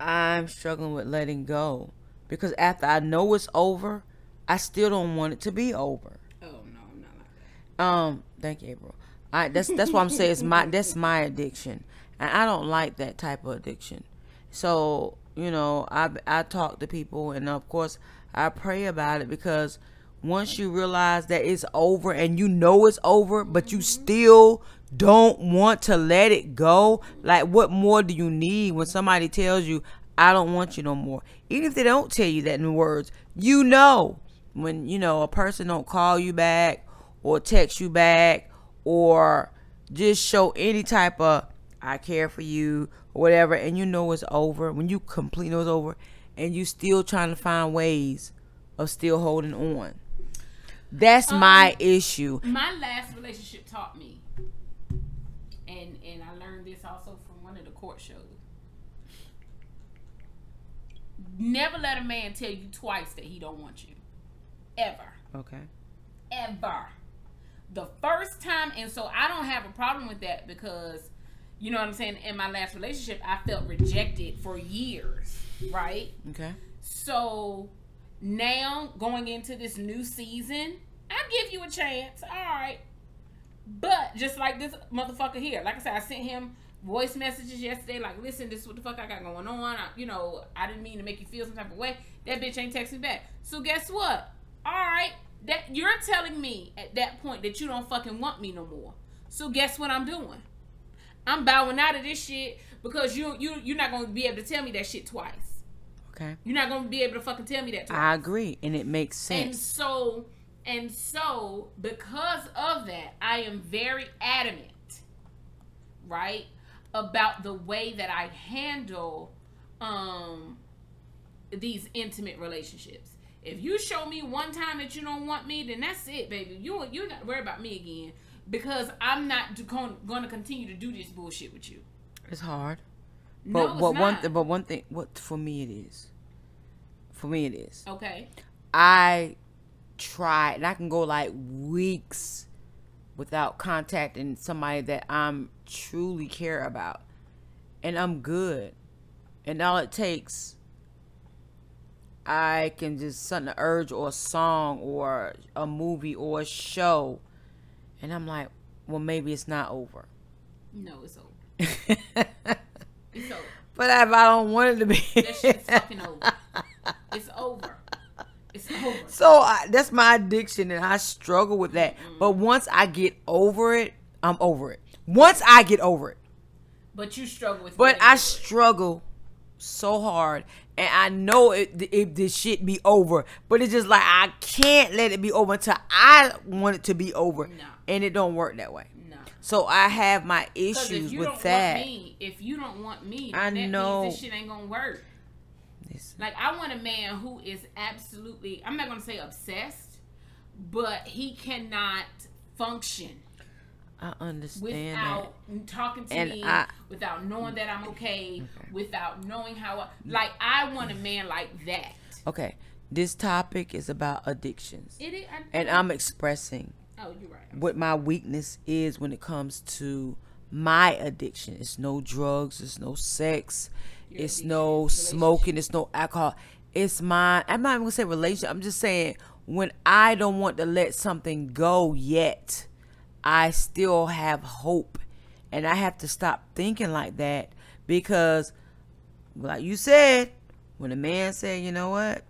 i'm struggling with letting go because after i know it's over i still don't want it to be over. Oh no, I'm not like that. um thank you april. I that's that's why i'm saying it's my that's my addiction. And i don't like that type of addiction. So you know i i talk to people and of course i pray about it because once you realize that it's over and you know it's over but you still don't want to let it go like what more do you need when somebody tells you i don't want you no more even if they don't tell you that in words you know when you know a person don't call you back or text you back or just show any type of I care for you or whatever and you know it's over when you completely know it's over and you still trying to find ways of still holding on. That's um, my issue. My last relationship taught me, and and I learned this also from one of the court shows. Never let a man tell you twice that he don't want you, ever, Okay. ever. The first time, and so I don't have a problem with that because, you know what I'm saying. In my last relationship, I felt rejected for years, right? Okay. So now going into this new season, I give you a chance. All right. But just like this motherfucker here, like I said, I sent him voice messages yesterday, like, listen, this is what the fuck I got going on. I, you know, I didn't mean to make you feel some type of way. That bitch ain't texting back. So guess what? All right, that you're telling me at that point that you don't fucking want me no more. So guess what I'm doing? I'm bowing out of this shit because you you you're not gonna be able to tell me that shit twice. Okay. You're not gonna be able to fucking tell me that twice. I agree, and it makes sense. And so, and so, because of that, I am very adamant, right, about the way that I handle um these intimate relationships. If you show me one time that you don't want me, then that's it, baby. You you not worry about me again because I'm not going to continue to do this bullshit with you. It's hard. But it's but one th- but one thing what for me it is. For me it is. okay. I try and I can go like weeks without contacting somebody that I'm truly care about. And I'm good. And all it takes I can just something to urge or a song or a movie or a show. And I'm like, well maybe it's not over. No, it's over. It's over. But if I don't want it to be That shit's fucking over. It's over. It's over. So I, that's my addiction, and I struggle with that. But once I get over it, I'm over it. Once I get over it, But you struggle with. but I struggle so hard, and I know it, it this shit be over. But it's just like I can't let it be over until I want it to be over, No. and it don't work that way. no. So I have my if issues you with don't that. want me, if you don't want me, I that know. means this shit ain't gonna work. This- Like I want a man who is absolutely I'm not gonna say obsessed, but he cannot function I understand without talking to And me, I- without knowing that I'm okay, without knowing how I, like I want a man like that. that. Okay, this topic is about addictions, It is I, and I'm expressing Oh, you're right. what my weakness is when it comes to my addiction. It's no drugs, it's no sex, Your it's no smoking, it's no alcohol. It's my I'm not even gonna say relationship. I'm just saying when I don't want to let something go yet, I still have hope. And I have to stop thinking like that because like you said, when a man said, you know what,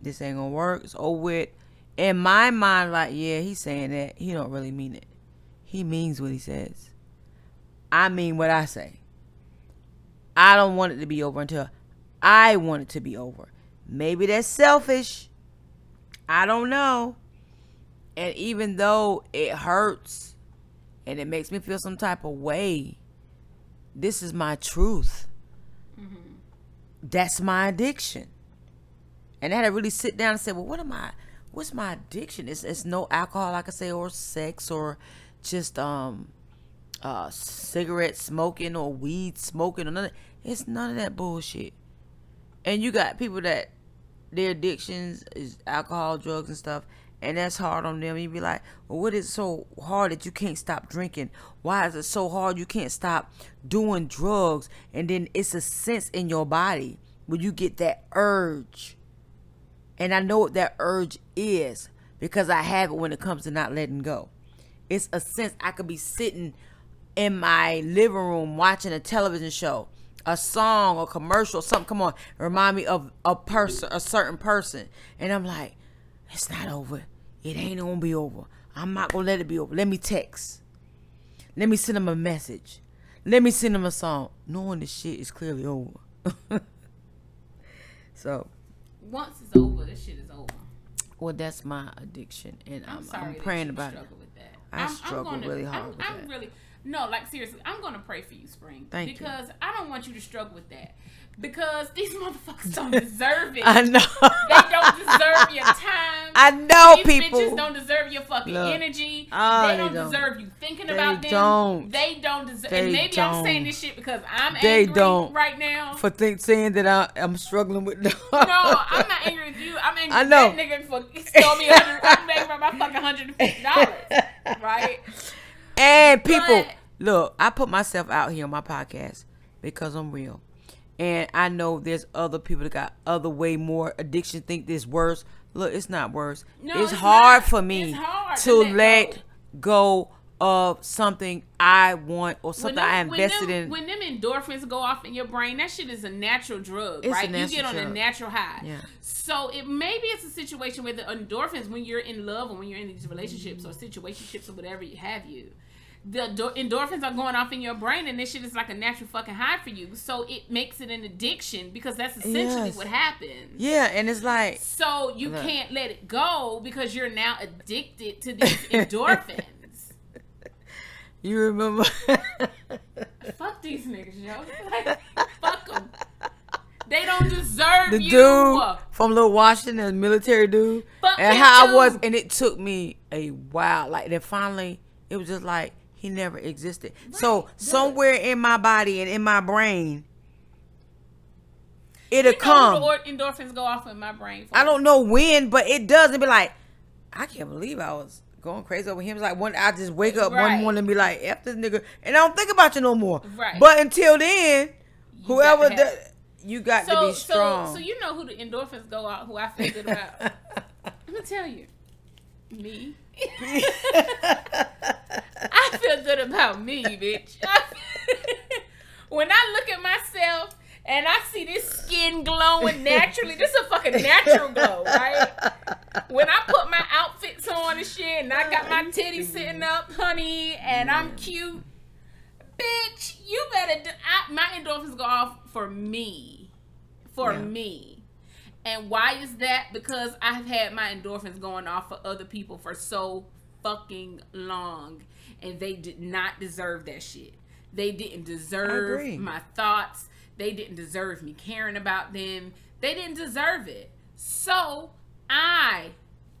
this ain't gonna work, it's over with. In my mind, like, yeah, he's saying that. He don't really mean it. He means what he says. I mean what I say. I don't want it to be over until I want it to be over. Maybe that's selfish. I don't know. And even though it hurts and it makes me feel some type of way, this is my truth. That's my addiction. And I had to really sit down and say, well, what am I? What's my addiction? It's, it's no alcohol, like I say, or sex, or just um, uh, cigarette smoking or weed smoking or nothing. It's none of that bullshit. And you got people that their addictions is alcohol, drugs, and stuff, and that's hard on them. You be like, well, what is so hard that you can't stop drinking? Why is it so hard you can't stop doing drugs? And then it's a sense in your body when you get that urge. And I know what that urge is because I have it when it comes to not letting go. It's a sense I could be sitting in my living room watching a television show, a song, a commercial, something come on, remind me of a person, a certain person, and I'm like, it's not over. It ain't gonna be over. I'm not gonna let it be over. Let me text. Let me send him a message. Let me send him a song, knowing the shit is clearly over. so, Once it's over, this shit is over. well, that's my addiction, and I'm, I'm, sorry I'm praying you about it. struggle with that. I struggle really hard I'm, with I'm that. really no, like seriously, I'm gonna pray for you, Spring. Thank you. because I don't want you to struggle with that. Because these motherfuckers don't deserve it. I know. They don't deserve your time. I know These people. bitches don't deserve your fucking Look. energy. Oh, they they don't, don't. deserve you thinking They about them. don't. They don't deserve. They and maybe I'm saying this shit because I'm They angry don't. right now. for think, saying that I, I'm struggling with no, I'm not angry with you. I'm angry I with know. that nigga for stole me. 100, I'm angry about my fucking hundred and fifty dollars, right? And people, But- look, I put myself out here on my podcast because I'm real. And I know there's other people that got other way more addiction, think this worse. Look, it's not worse. No, it's, it's hard not. for me hard to let go of something I want or something them, I invested when them, in. When them endorphins go off in your brain, that shit is a natural drug, It's right? you natural get on a natural high. Yeah. So it maybe it's a situation where the endorphins, when you're in love or when you're in these relationships or situationships or whatever you have you, the endorphins are going off in your brain, and this shit is like a natural fucking high for you. So it makes it an addiction because that's essentially Yes. what happens. yeah, and it's like So you Look. can't let it go because you're now addicted to these endorphins. you remember. Fuck these niggas, yo. Like, fuck them. They don't deserve the you. dude from Little Washington, the military dude, Fuck and how I was, and it took me a while. Like then finally, it was just like he never existed. so good. somewhere in my body and in my brain, it'll You know come. endorphins go off in my brain. For I don't know when, but it does. It be like, I can't believe I was going crazy over him. It's like one, I just wake up one morning and be like, "F this nigga," and I don't think about you no more. Right. But until then, whoever got that, you got to So, be strong. so, so you know who the endorphins go out? Who I feel good about? I'm gonna tell you, me. I feel good about me, bitch. when I look at myself and I see this skin glowing naturally, this is a fucking natural glow, right? When I put my outfits on and shit, and I got my titties sitting up, honey, and I'm cute, bitch, you better. Do, I, my endorphins go off for me, for Yeah. me. And why is that? Because I've had my endorphins going off for other people for so fucking long, and they did not deserve that shit. They didn't deserve my thoughts. They didn't deserve me caring about them. They didn't deserve it. So I,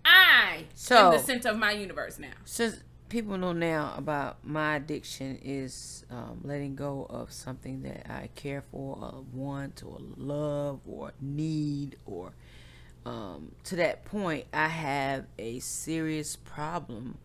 I So- am the center of my universe now. Since people know now about my addiction is um, letting go of something that I care for, or want, or love, or need, or um, to that point, I have a serious problem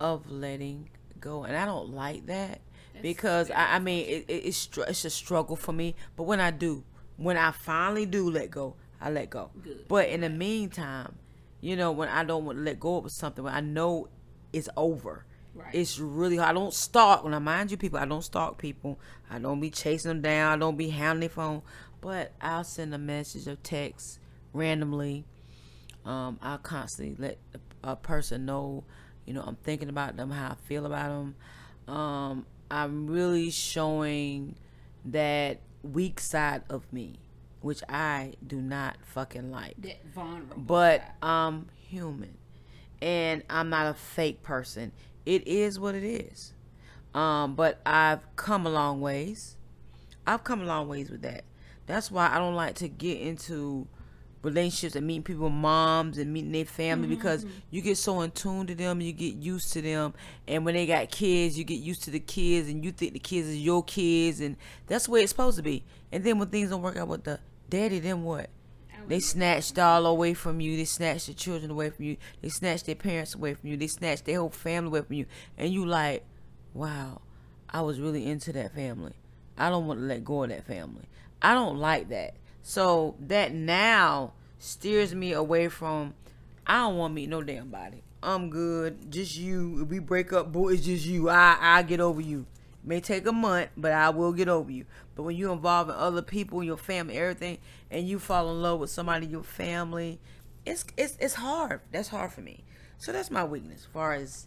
of letting go, and I don't like that because I, I mean it, it, it's str- it's a struggle for me. But when I do, when I finally do let go, I let go. Good. But in the meantime, you know, when I don't want to let go of something, when I know it's over. Right. It's really hard. I don't stalk. When I mind you, people, I don't stalk people. I don't be chasing them down. I don't be hounding their phone. But I'll send a message or text randomly. Um, I'll constantly let a, a person know, you know, I'm thinking about them, how I feel about them. Um, I'm really showing that weak side of me, which I do not fucking like That vulnerable. but side. I'm human and I'm not a fake person. It is what it is. Um, but I've come a long ways. I've come a long ways with that. That's why I don't like to get into relationships and meeting people, moms and meeting their family because you get so in tune to them, you get used to them, and when they got kids, you get used to the kids, and you think the kids is your kids, and that's the way it's supposed to be. And then when things don't work out with the daddy, then what? They snatched all away from you. They snatched the children away from you. They snatched their parents away from you. They snatched their whole family away from you. And you like, wow, I was really into that family. I don't want to let go of that family. I don't like that. So that now steers me away from I don't want to meet no damn body. I'm good. Just you. If we break up, boy, it's just you. I I get over you. May take a month, but I will get over you. But when you involve in other people, your family, everything, and you fall in love with somebody, in your family, it's it's it's hard. That's hard for me. So that's my weakness, as far as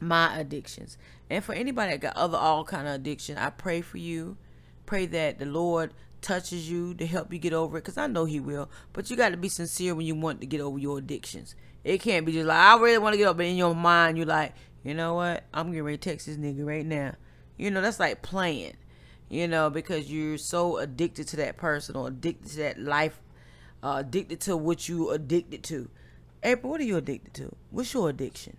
my addictions. And for anybody that got other all kind of addiction, I pray for you. Pray that the Lord touches you to help you get over it, because I know He will. But you got to be sincere when you want to get over your addictions. It can't be just like I really want to get over, but in your mind you're like, you know what? I'm getting ready to text this nigga right now. You know that's like playing. You know because you're so addicted to that person or addicted to that life, uh, addicted to what you addicted to. April, what are you addicted to? What's your addiction?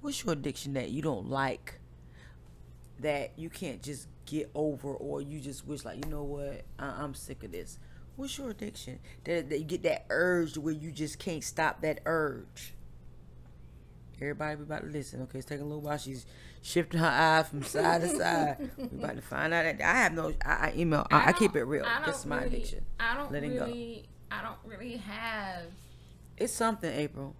What's your addiction that you don't like? That you can't just get over, or you just wish like, you know what? I- I'm sick of this. What's your addiction? That, that you get that urge where you just can't stop that urge. Everybody be about to listen. Okay, it's taking a little while. She's shifting her eyes from side to side. We about to find out. That I have no. I, I email. I, I, don't- keep it real. I don't This is my really- addiction. I don't Letting go. really. I don't really have. It's something, April.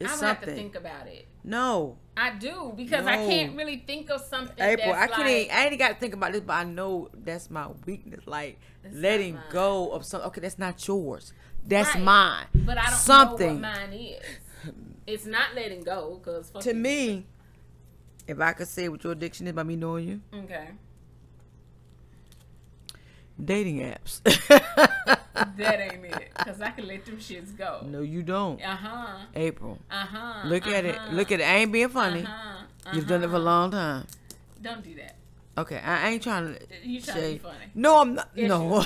It's I something. have to think about it. no, I do because I can't really think of something. April. I can't. like, I ain't got to think about this, but I know that's my weakness. Like letting go of something. Okay, that's not yours. That's Right. mine. But I don't something know what mine is. It's not letting go because to me. If I could say what your addiction is by me knowing you, Okay, dating apps. that ain't it. Because I can let them shits go. no, you don't, Uh huh. April. Uh huh. Look at it. Look at it. I ain't being funny. Uh-huh. You've done it for a uh-huh. long time. Don't do that. Okay, I ain't trying to. You trying to say- be funny. No, I'm not. Yes, no.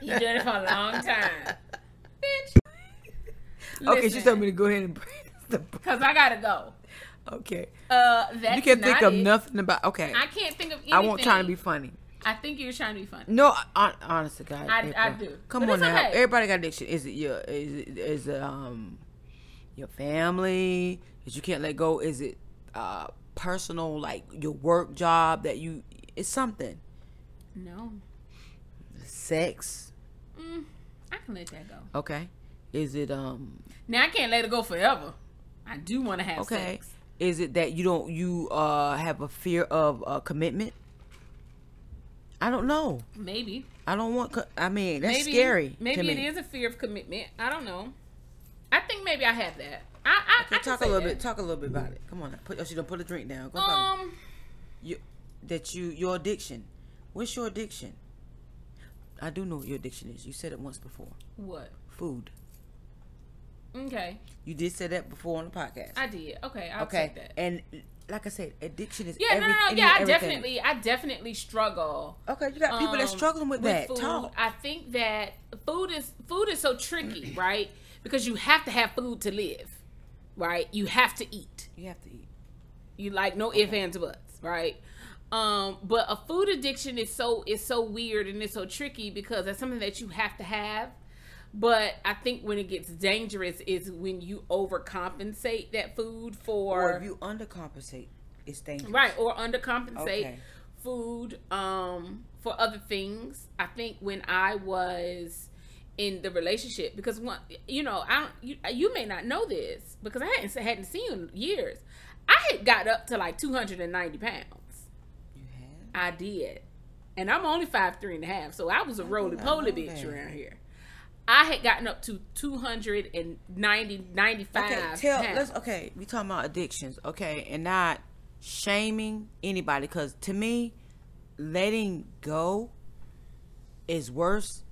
You done it for a long time, bitch. okay, she told me to go ahead and. Because I gotta go. Okay. Uh, that's you can't think of it. nothing about. Okay. I can't think of anything. I won't try to be funny. I think you're trying to be funny. No, hon- honest to God. I- I do. Come But on now. okay. Everybody got addiction. Is it your? Is it? Is it um, your family that you can't let go? Is it uh personal like your work job that you? It's something. No. Sex. Mm, I can let that go. Okay. Is it um? Now I can't let it go forever. I do want to have Okay. sex. Is it that you don't you uh have a fear of uh, commitment? I don't know. Maybe. I don't want. Co- I mean, that's maybe, scary. Maybe to it me. is a fear of commitment. I don't know. I think maybe I have that. I, I, I Okay, can talk a little that. bit. Talk a little bit about it. Come on. Put. Oh, she don't put a drink down. Go. Um, You, that you your addiction. What's your addiction? I do know what your addiction is. You said it once before. what? Food. Okay, You did say that before on the podcast. I did. Okay, I'll okay. take that. And like I said, addiction is Yeah, every, no, no, no. Yeah, I everything. definitely, I definitely struggle. Okay, you got people that's um, struggling with, that. Food. Talk. I think that food is food is so tricky, right? Because you have to have food to live, right? You have to eat. You have to eat. You like no ifs ands buts, right? Um, but a food addiction is so is so weird and it's so tricky because that's something that you have to have. But I think when it gets dangerous is when you overcompensate that food for Or if you undercompensate, it's dangerous. right or undercompensate Okay. food um for other things i think when i was in the relationship because one you know i don't you, you may not know this because i hadn't hadn't seen you in years i had got up to like 290 pounds You have. i did and i'm only five three and a half so i was a roly poly bitch around here i had gotten up to 290 95 Okay, tell pounds. let's okay. We talking about addictions, okay, and not shaming anybody because to me, letting go is worse.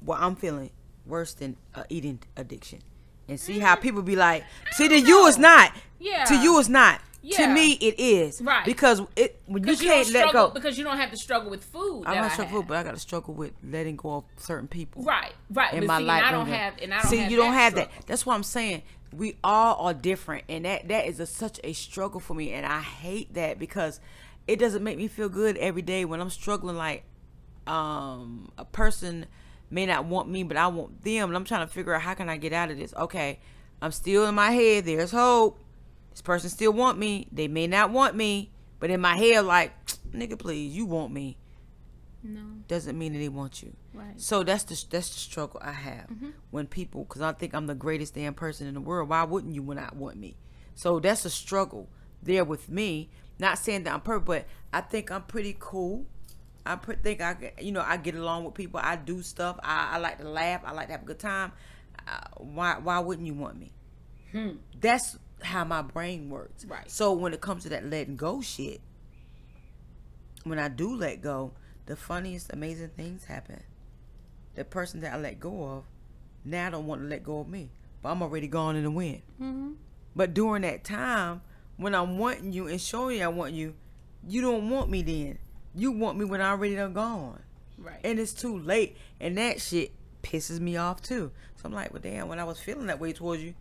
What I'm feeling worse than uh, eating addiction, and see how people be like, see to you it's not. Yeah. to you it's not. Yeah. To me, it is Right. because it when you you can't let go. because you don't have to struggle with food. I'm not struggle, but I got to struggle with letting go of certain people. Right, right. in but my see, life. and I don't have, and I don't See, have you don't have that. That's what I'm saying. We all are different, and that that is a, such a struggle for me, and I hate that because it doesn't make me feel good every day when I'm struggling. Like, um, a person may not want me, but I want them, and I'm trying to figure out how can I get out of this. Okay, I'm still in my head. There's hope. This person still want me. They may not want me, but in my head, like, nigga, please, you want me. No, Doesn't mean that they want you. right. So that's the that's the struggle I have when people, because I think I'm the greatest damn person in the world. Why wouldn't you when I want me? So that's a struggle there with me. Not saying that I'm perfect, but I think I'm pretty cool. I pre- think I, you know, I get along with people. I do stuff. I, I like to laugh. I like to have a good time. Uh, why why wouldn't you want me? Hmm. That's how my brain works. Right. So when it comes to that letting go shit, when I do let go, the funniest, amazing things happen. The person that I let go of, now don't want to let go of me, but I'm already gone in the wind. Mm-hmm. But during that time, when I'm wanting you and showing you I want you, you don't want me then. You want me when I already done gone, Right. and it's too late. And that shit pisses me off too. So I'm like, well, damn. When I was feeling that way towards you,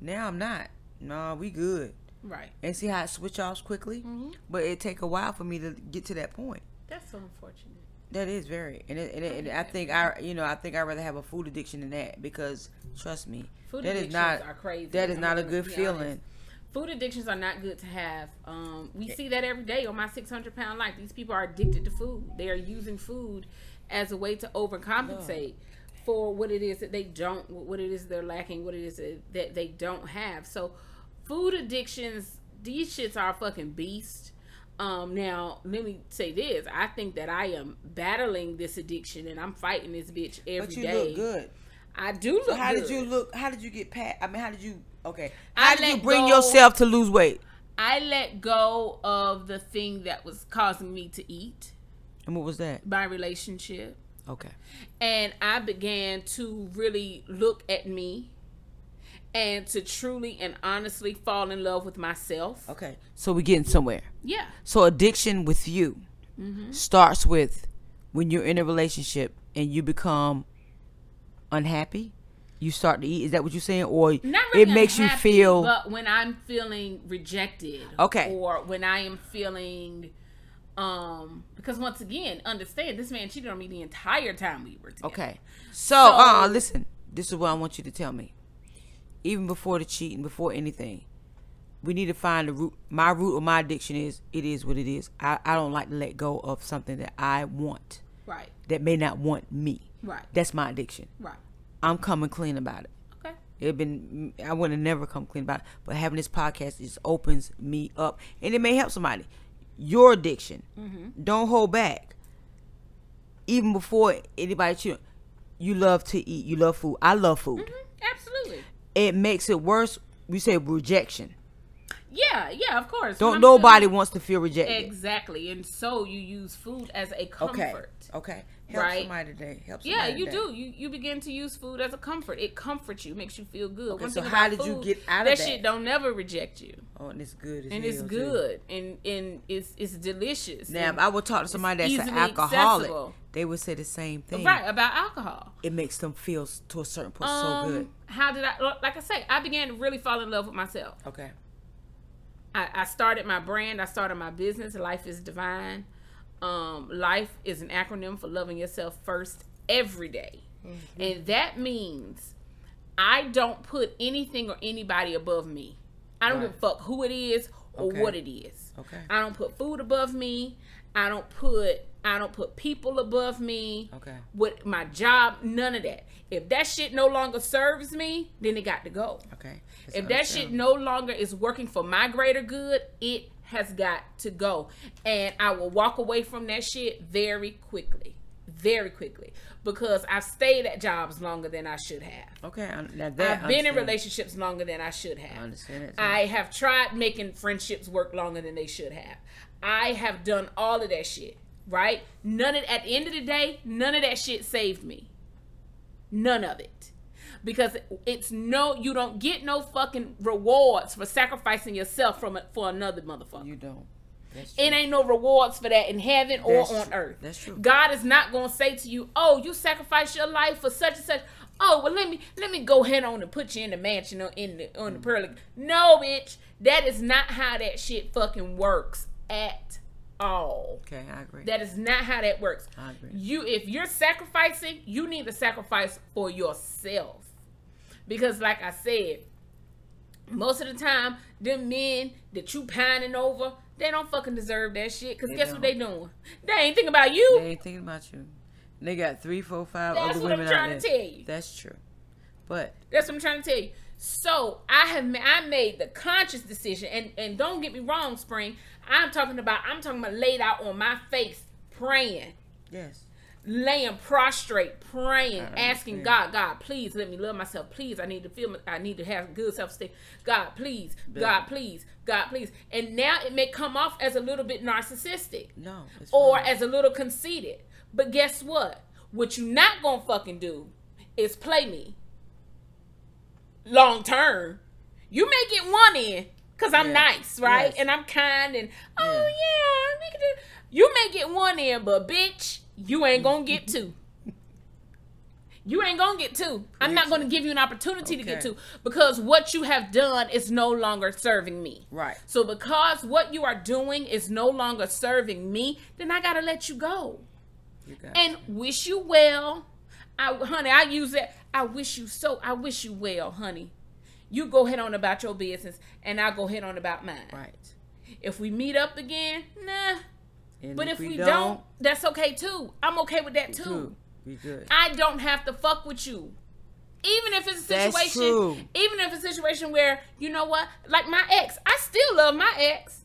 now I'm not. Nah, we good. right. And see how it switch offs quickly. Mhm. But it take a while for me to get to that point. That's so unfortunate. That is very, and, it, and, it, and I think I, you know, I think I'd rather have a food addiction than that because trust me, Food that is addictions not are crazy. that is I'm not a good feeling. honest. Food addictions are not good to have. Um, we see that every day on my 600 pound life. These people are addicted to food. They are using food as a way to overcompensate. For what it is that they don't, what it is they're lacking, what it is that they don't have. So, food addictions, these shits are a fucking beast. Um, now let me say this: I think that I am battling this addiction and I'm fighting this bitch every but you day. look good. I do look. So how good. did you look? How did you get past? I mean, how did you? Okay, how I did you bring go- yourself to lose weight? I let go of the thing that was causing me to eat, And what was that? my relationship, Okay, and I began to really look at me and to truly and honestly fall in love with myself. okay. So we're getting somewhere. Yeah. So addiction with you Mm-hmm. starts with when you're in a relationship and you become unhappy. You start to eat. Is that what you're saying, or Not really it makes you feel? but when i'm feeling rejected Okay. or when i am feeling um because once again understand this man cheated on me the entire time we were together Okay. So, So- uh, listen. This is what I want you to tell me. Even before the cheating, before anything, we need to find the root. My root of my addiction is it is what it is. I, I don't like to let go of something that I want right that may not want me. right That's my addiction. right I'm coming clean about it. okay It been I would have never come clean about it, but having this podcast just opens me up, and it may help somebody. Your addiction, Mm-hmm. don't hold back. Even before anybody cheat, you love to eat. You love food. I love food. Mhm, absolutely It makes it worse. We say rejection. Yeah yeah of course Don't nobody feeling- wants to feel rejected. exactly and so you use food as a comfort Okay. Help Right. somebody today. Help yeah, you today. do. You you begin to use food as a comfort. It comforts you, makes you feel good. Okay, One so how did you get out of that? that? shit don't never reject you, Oh, and it's good. As and it's hell, too. good, and and it's it's delicious. Now, if I would talk to somebody that's an alcoholic, accessible. they would say the same thing. right about alcohol. It makes them feel to a certain point Um, so good. How did I? Like I say, I began to really fall in love with myself. Okay. I, I started my brand. I started my business. Life is divine. Um, life is an acronym for loving yourself first every day. Mm-hmm. and that means I don't put anything or anybody above me. I don't give a fuck who it is or Okay. what it is. Okay. I don't put food above me. I don't put I don't put people above me. Okay. With my job, none of that. If that shit no longer serves me, then it got to go. Okay. That's If that shit no longer is working for my greater good, it has got to go. And I will walk away from that shit very quickly. Very quickly. Because I've stayed at jobs longer than I should have. Okay. Now that I've been in relationships longer than I should have. I understand too. I have tried making friendships work longer than they should have. I have done all of that shit, right? None of at the end of the day, none of that shit saved me. None of it. Because it's no you don't get no fucking rewards for sacrificing yourself from it for another motherfucker. you don't. It ain't no rewards for that in heaven or That's on true. earth. That's true. God is not gonna say to you, "Oh, you sacrificed your life for such and such." Oh, well, let me let me go ahead on and put you in the mansion or in the on the mm. pearly. No, bitch, that is not how that shit fucking works at all. Okay, I agree. That is not how that works. I agree. You, if you're sacrificing, you need to sacrifice for yourself, because, like I said, most of the time, them men that you pining over, they don't fucking deserve that shit. Cause They guess don't. what they doing? They ain't thinking about you. they ain't thinking about you. They got three, four, five That's other what I'm women trying to tell you. That's true. But That's what I'm trying to tell you. So I have ma- I made the conscious decision, and and don't get me wrong, Spring. I'm talking about I'm talking about laid out on my face praying. yes, laying prostrate, praying, asking. God, God, please let me love myself. Please, I need to feel, I need to have good self esteem. God, please, God, please, God, please. And now it may come off as a little bit narcissistic no, or fine. as a little conceited. But guess what? What you not gonna fucking do is play me. Long term, you may get one in because I'm Yeah. nice, right? Yes. And I'm kind and oh Yeah. yeah, we can do. You may get one in, but bitch, you ain't gonna get two. You ain't gonna get two. I'm not gonna give you an opportunity to get two because what you have done is no longer serving me. right. So because what you are doing is no longer serving me, then I gotta let you go You and wish you well. I, honey, I use that. I wish you so. I wish you well, honey. You go ahead on about your business, and I'll go ahead on about mine. right. If we meet up again, nah. And But if, we, don't, that's okay too. I'm okay with that too. We good. I don't have to fuck with you. Even if it's a situation, That's true. even if it's a situation where you know what, like my ex, I still love my ex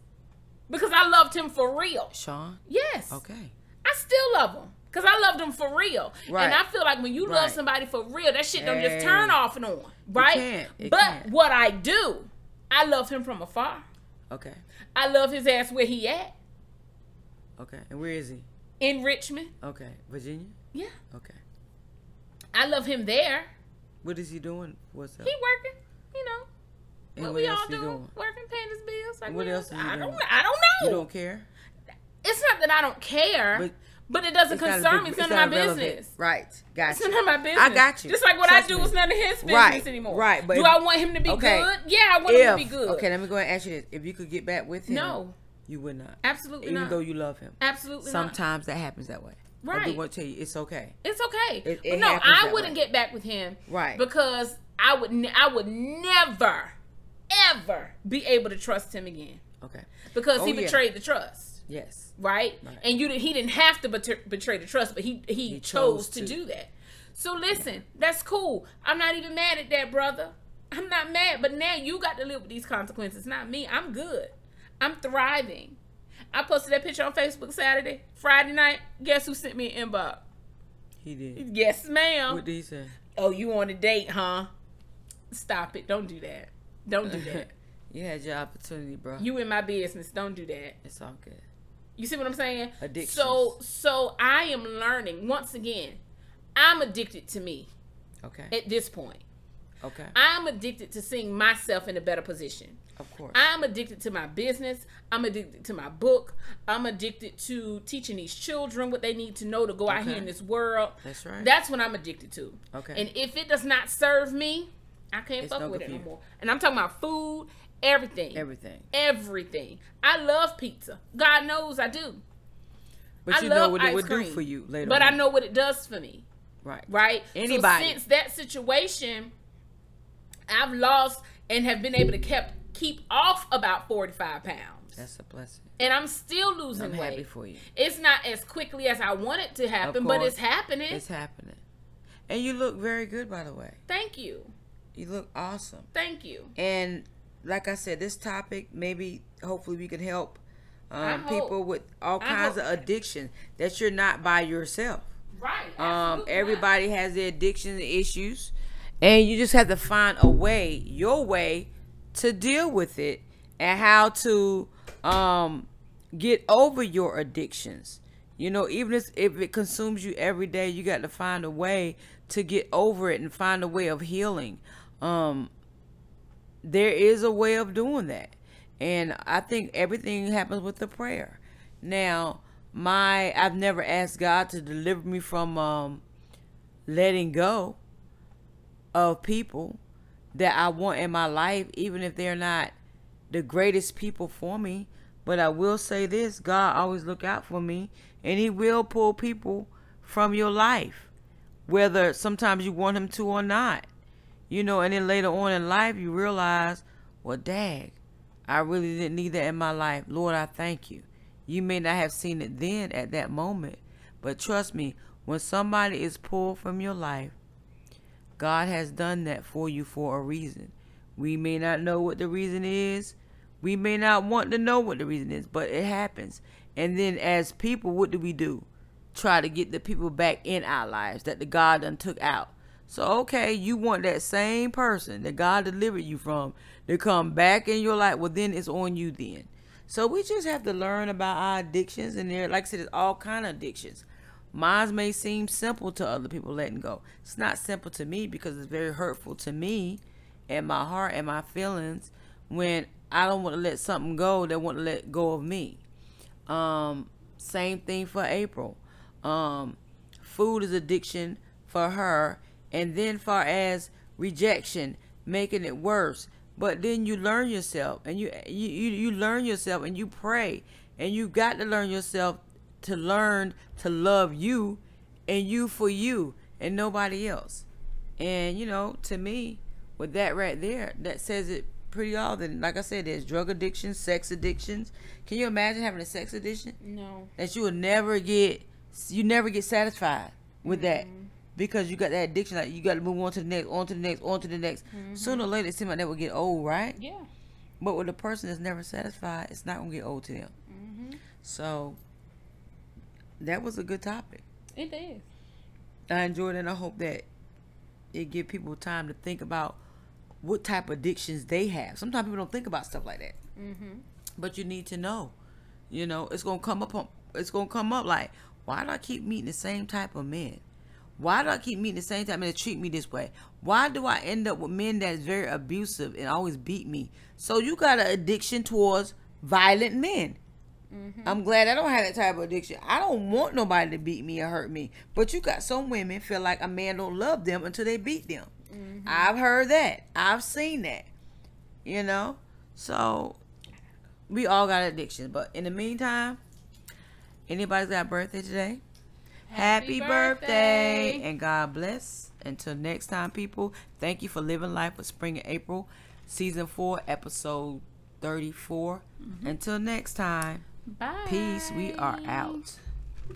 because I loved him for real. Sean. Yes, Okay. I still love him because I loved him for real. Right. And I feel like when you love Right. somebody for real, that shit don't just turn off and on, right? can't. It but can't. what I do, I love him from afar. Okay. I love his ass where he at Okay. And where is he? in Richmond. Okay. Virginia. Yeah, Okay. I love him there. What is he doing? What's up? He working, you know. and what what we all doing? doing? Working, paying his bills. Like What else else? is he I don't. doing? I don't know. You don't care. It's not that I don't care, But but, it doesn't It's not concern me. It's, it's none of my relevant. business. Right. Got It's you. none of my business. I got you. Just like what Trust I do me. was none of his business Right, anymore. right, but do if- I want him to be okay. good? Yeah, I want him to be good. okay, let me go and ask you this: If you could get back with him, No, you would not. absolutely not. Even not. though you love him. absolutely not. Sometimes that happens that way. I Right. do want to tell you, it's okay. It's okay. It- it no, I wouldn't way. get back with him. Right. Because I would ne- I would never ever be able to trust him again Okay. because Oh, he yeah. betrayed the trust. Yes. Right? Right. And you he didn't have to betray, betray the trust, but he he, He chose, chose to. to. do that. So listen, that's cool. I'm not even mad at that, brother. I'm not mad, but now you got to live with these consequences, not me. I'm good. I'm thriving. I posted that picture on Facebook Saturday, Friday night. Guess who sent me an inbox? He did. Yes, ma'am. What did he say? Oh, you on a date, huh? Stop it. Don't do that. Don't do that. you had your opportunity, bro. you in my business. Don't do that. it's all good. You see what I'm saying? Addictions. So so I am learning once again. I'm addicted to me Okay. at this point. Okay. I'm addicted to seeing myself in a better position. Of course. I'm addicted to my business. I'm addicted to my book. I'm addicted to teaching these children what they need to know to go out here in this world. That's right. That's what I'm addicted to. Okay. And if it does not serve me, I can't It's fuck no with it no more. And I'm talking about food, everything. Everything. Everything. I love pizza. God knows I do. But I you know what it would cream, do for you later. But on. I know what it does for me, Right. right? Anybody. So since that situation, I've lost and have been able to kept keep off about forty five pounds, That's a blessing. and I'm still losing I'm weight. happy for you. It's not as quickly as I want it to happen, but it's happening. It's happening. And you look very good, by the way. Thank you, You look awesome. thank you. And like I said, this topic maybe hopefully we can help um, hope. people with all kinds of addiction that you're not by yourself. Right. Um, absolutely not. everybody has their addiction issues, and you just have to find a way, your way, to deal with it and how to um, get over your addictions. You know, even if, if it consumes you every day, you got to find a way to get over it and find a way of healing. Um, there is a way of doing that. And I think everything happens with the prayer. Now, my I've never asked God to deliver me from um letting go of people that I want in my life, even if they're not the greatest people for me. But I will say this God always look out for me and he will pull people from your life. Whether sometimes you want him to or not. You know, and then later on in life you realize, well dag, I really didn't need that in my life. Lord, I thank you. You may not have seen it then at that moment, but trust me, when somebody is pulled from your life, God has done that for you for a reason. We may not know what the reason is. We may not want to know what the reason is, but it happens. And then as people, what do we do? Try to get the people back in our lives that the God done took out. So okay, you want that same person that God delivered you from to come back in your life. Well, then it's on you then. So we just have to learn about our addictions, and there, like I said, there's all kind of addictions. Mine may seem simple to other people letting go. It's not simple to me because it's very hurtful to me and my heart and my feelings when I don't want to let something go that want to let go of me. Um, same thing for April. Um, food is addiction for her, and then far as rejection, making it worse. But then you learn yourself, and you you you, learn yourself, and you pray, and you got to learn yourself to learn to love you, and you for you, and nobody else. And you know, to me, with that right there, that says it pretty all. Then, like I said, there's drug addictions, sex addictions. Can you imagine having a sex addiction? No. that you will never get you never get satisfied with that because you got that addiction. Like you got to move on to the next, on to the next, on to the next. Sooner or later, it seems like that will get old, right? Yeah. But with a person that's never satisfied, it's not gonna get old to them. Mm-hmm. So that was a good topic. It is. I enjoyed it and I hope that it give people time to think about what type of addictions they have. Sometimes people don't think about stuff like that. Mm-hmm. But you need to know. You know, it's gonna come up on it's gonna come up like, why do I keep meeting the same type of men? Why do I keep meeting the same of men that treat me this way? Why do I end up with men that is very abusive and always beat me? So you got an addiction towards violent men. Mm-hmm. I'm glad I don't have that type of addiction. I don't want nobody to beat me or hurt me. But you got some women feel like a man don't love them until they beat them. Mm-hmm. I've heard that. I've seen that. You know? So we all got addictions. But in the meantime, anybody's got a birthday today? Happy, Happy birthday. birthday. and God bless. Until next time, people, thank you for living life with Spring and April, season four, episode 34. Mm-hmm. Until next time, Bye. peace. We are out.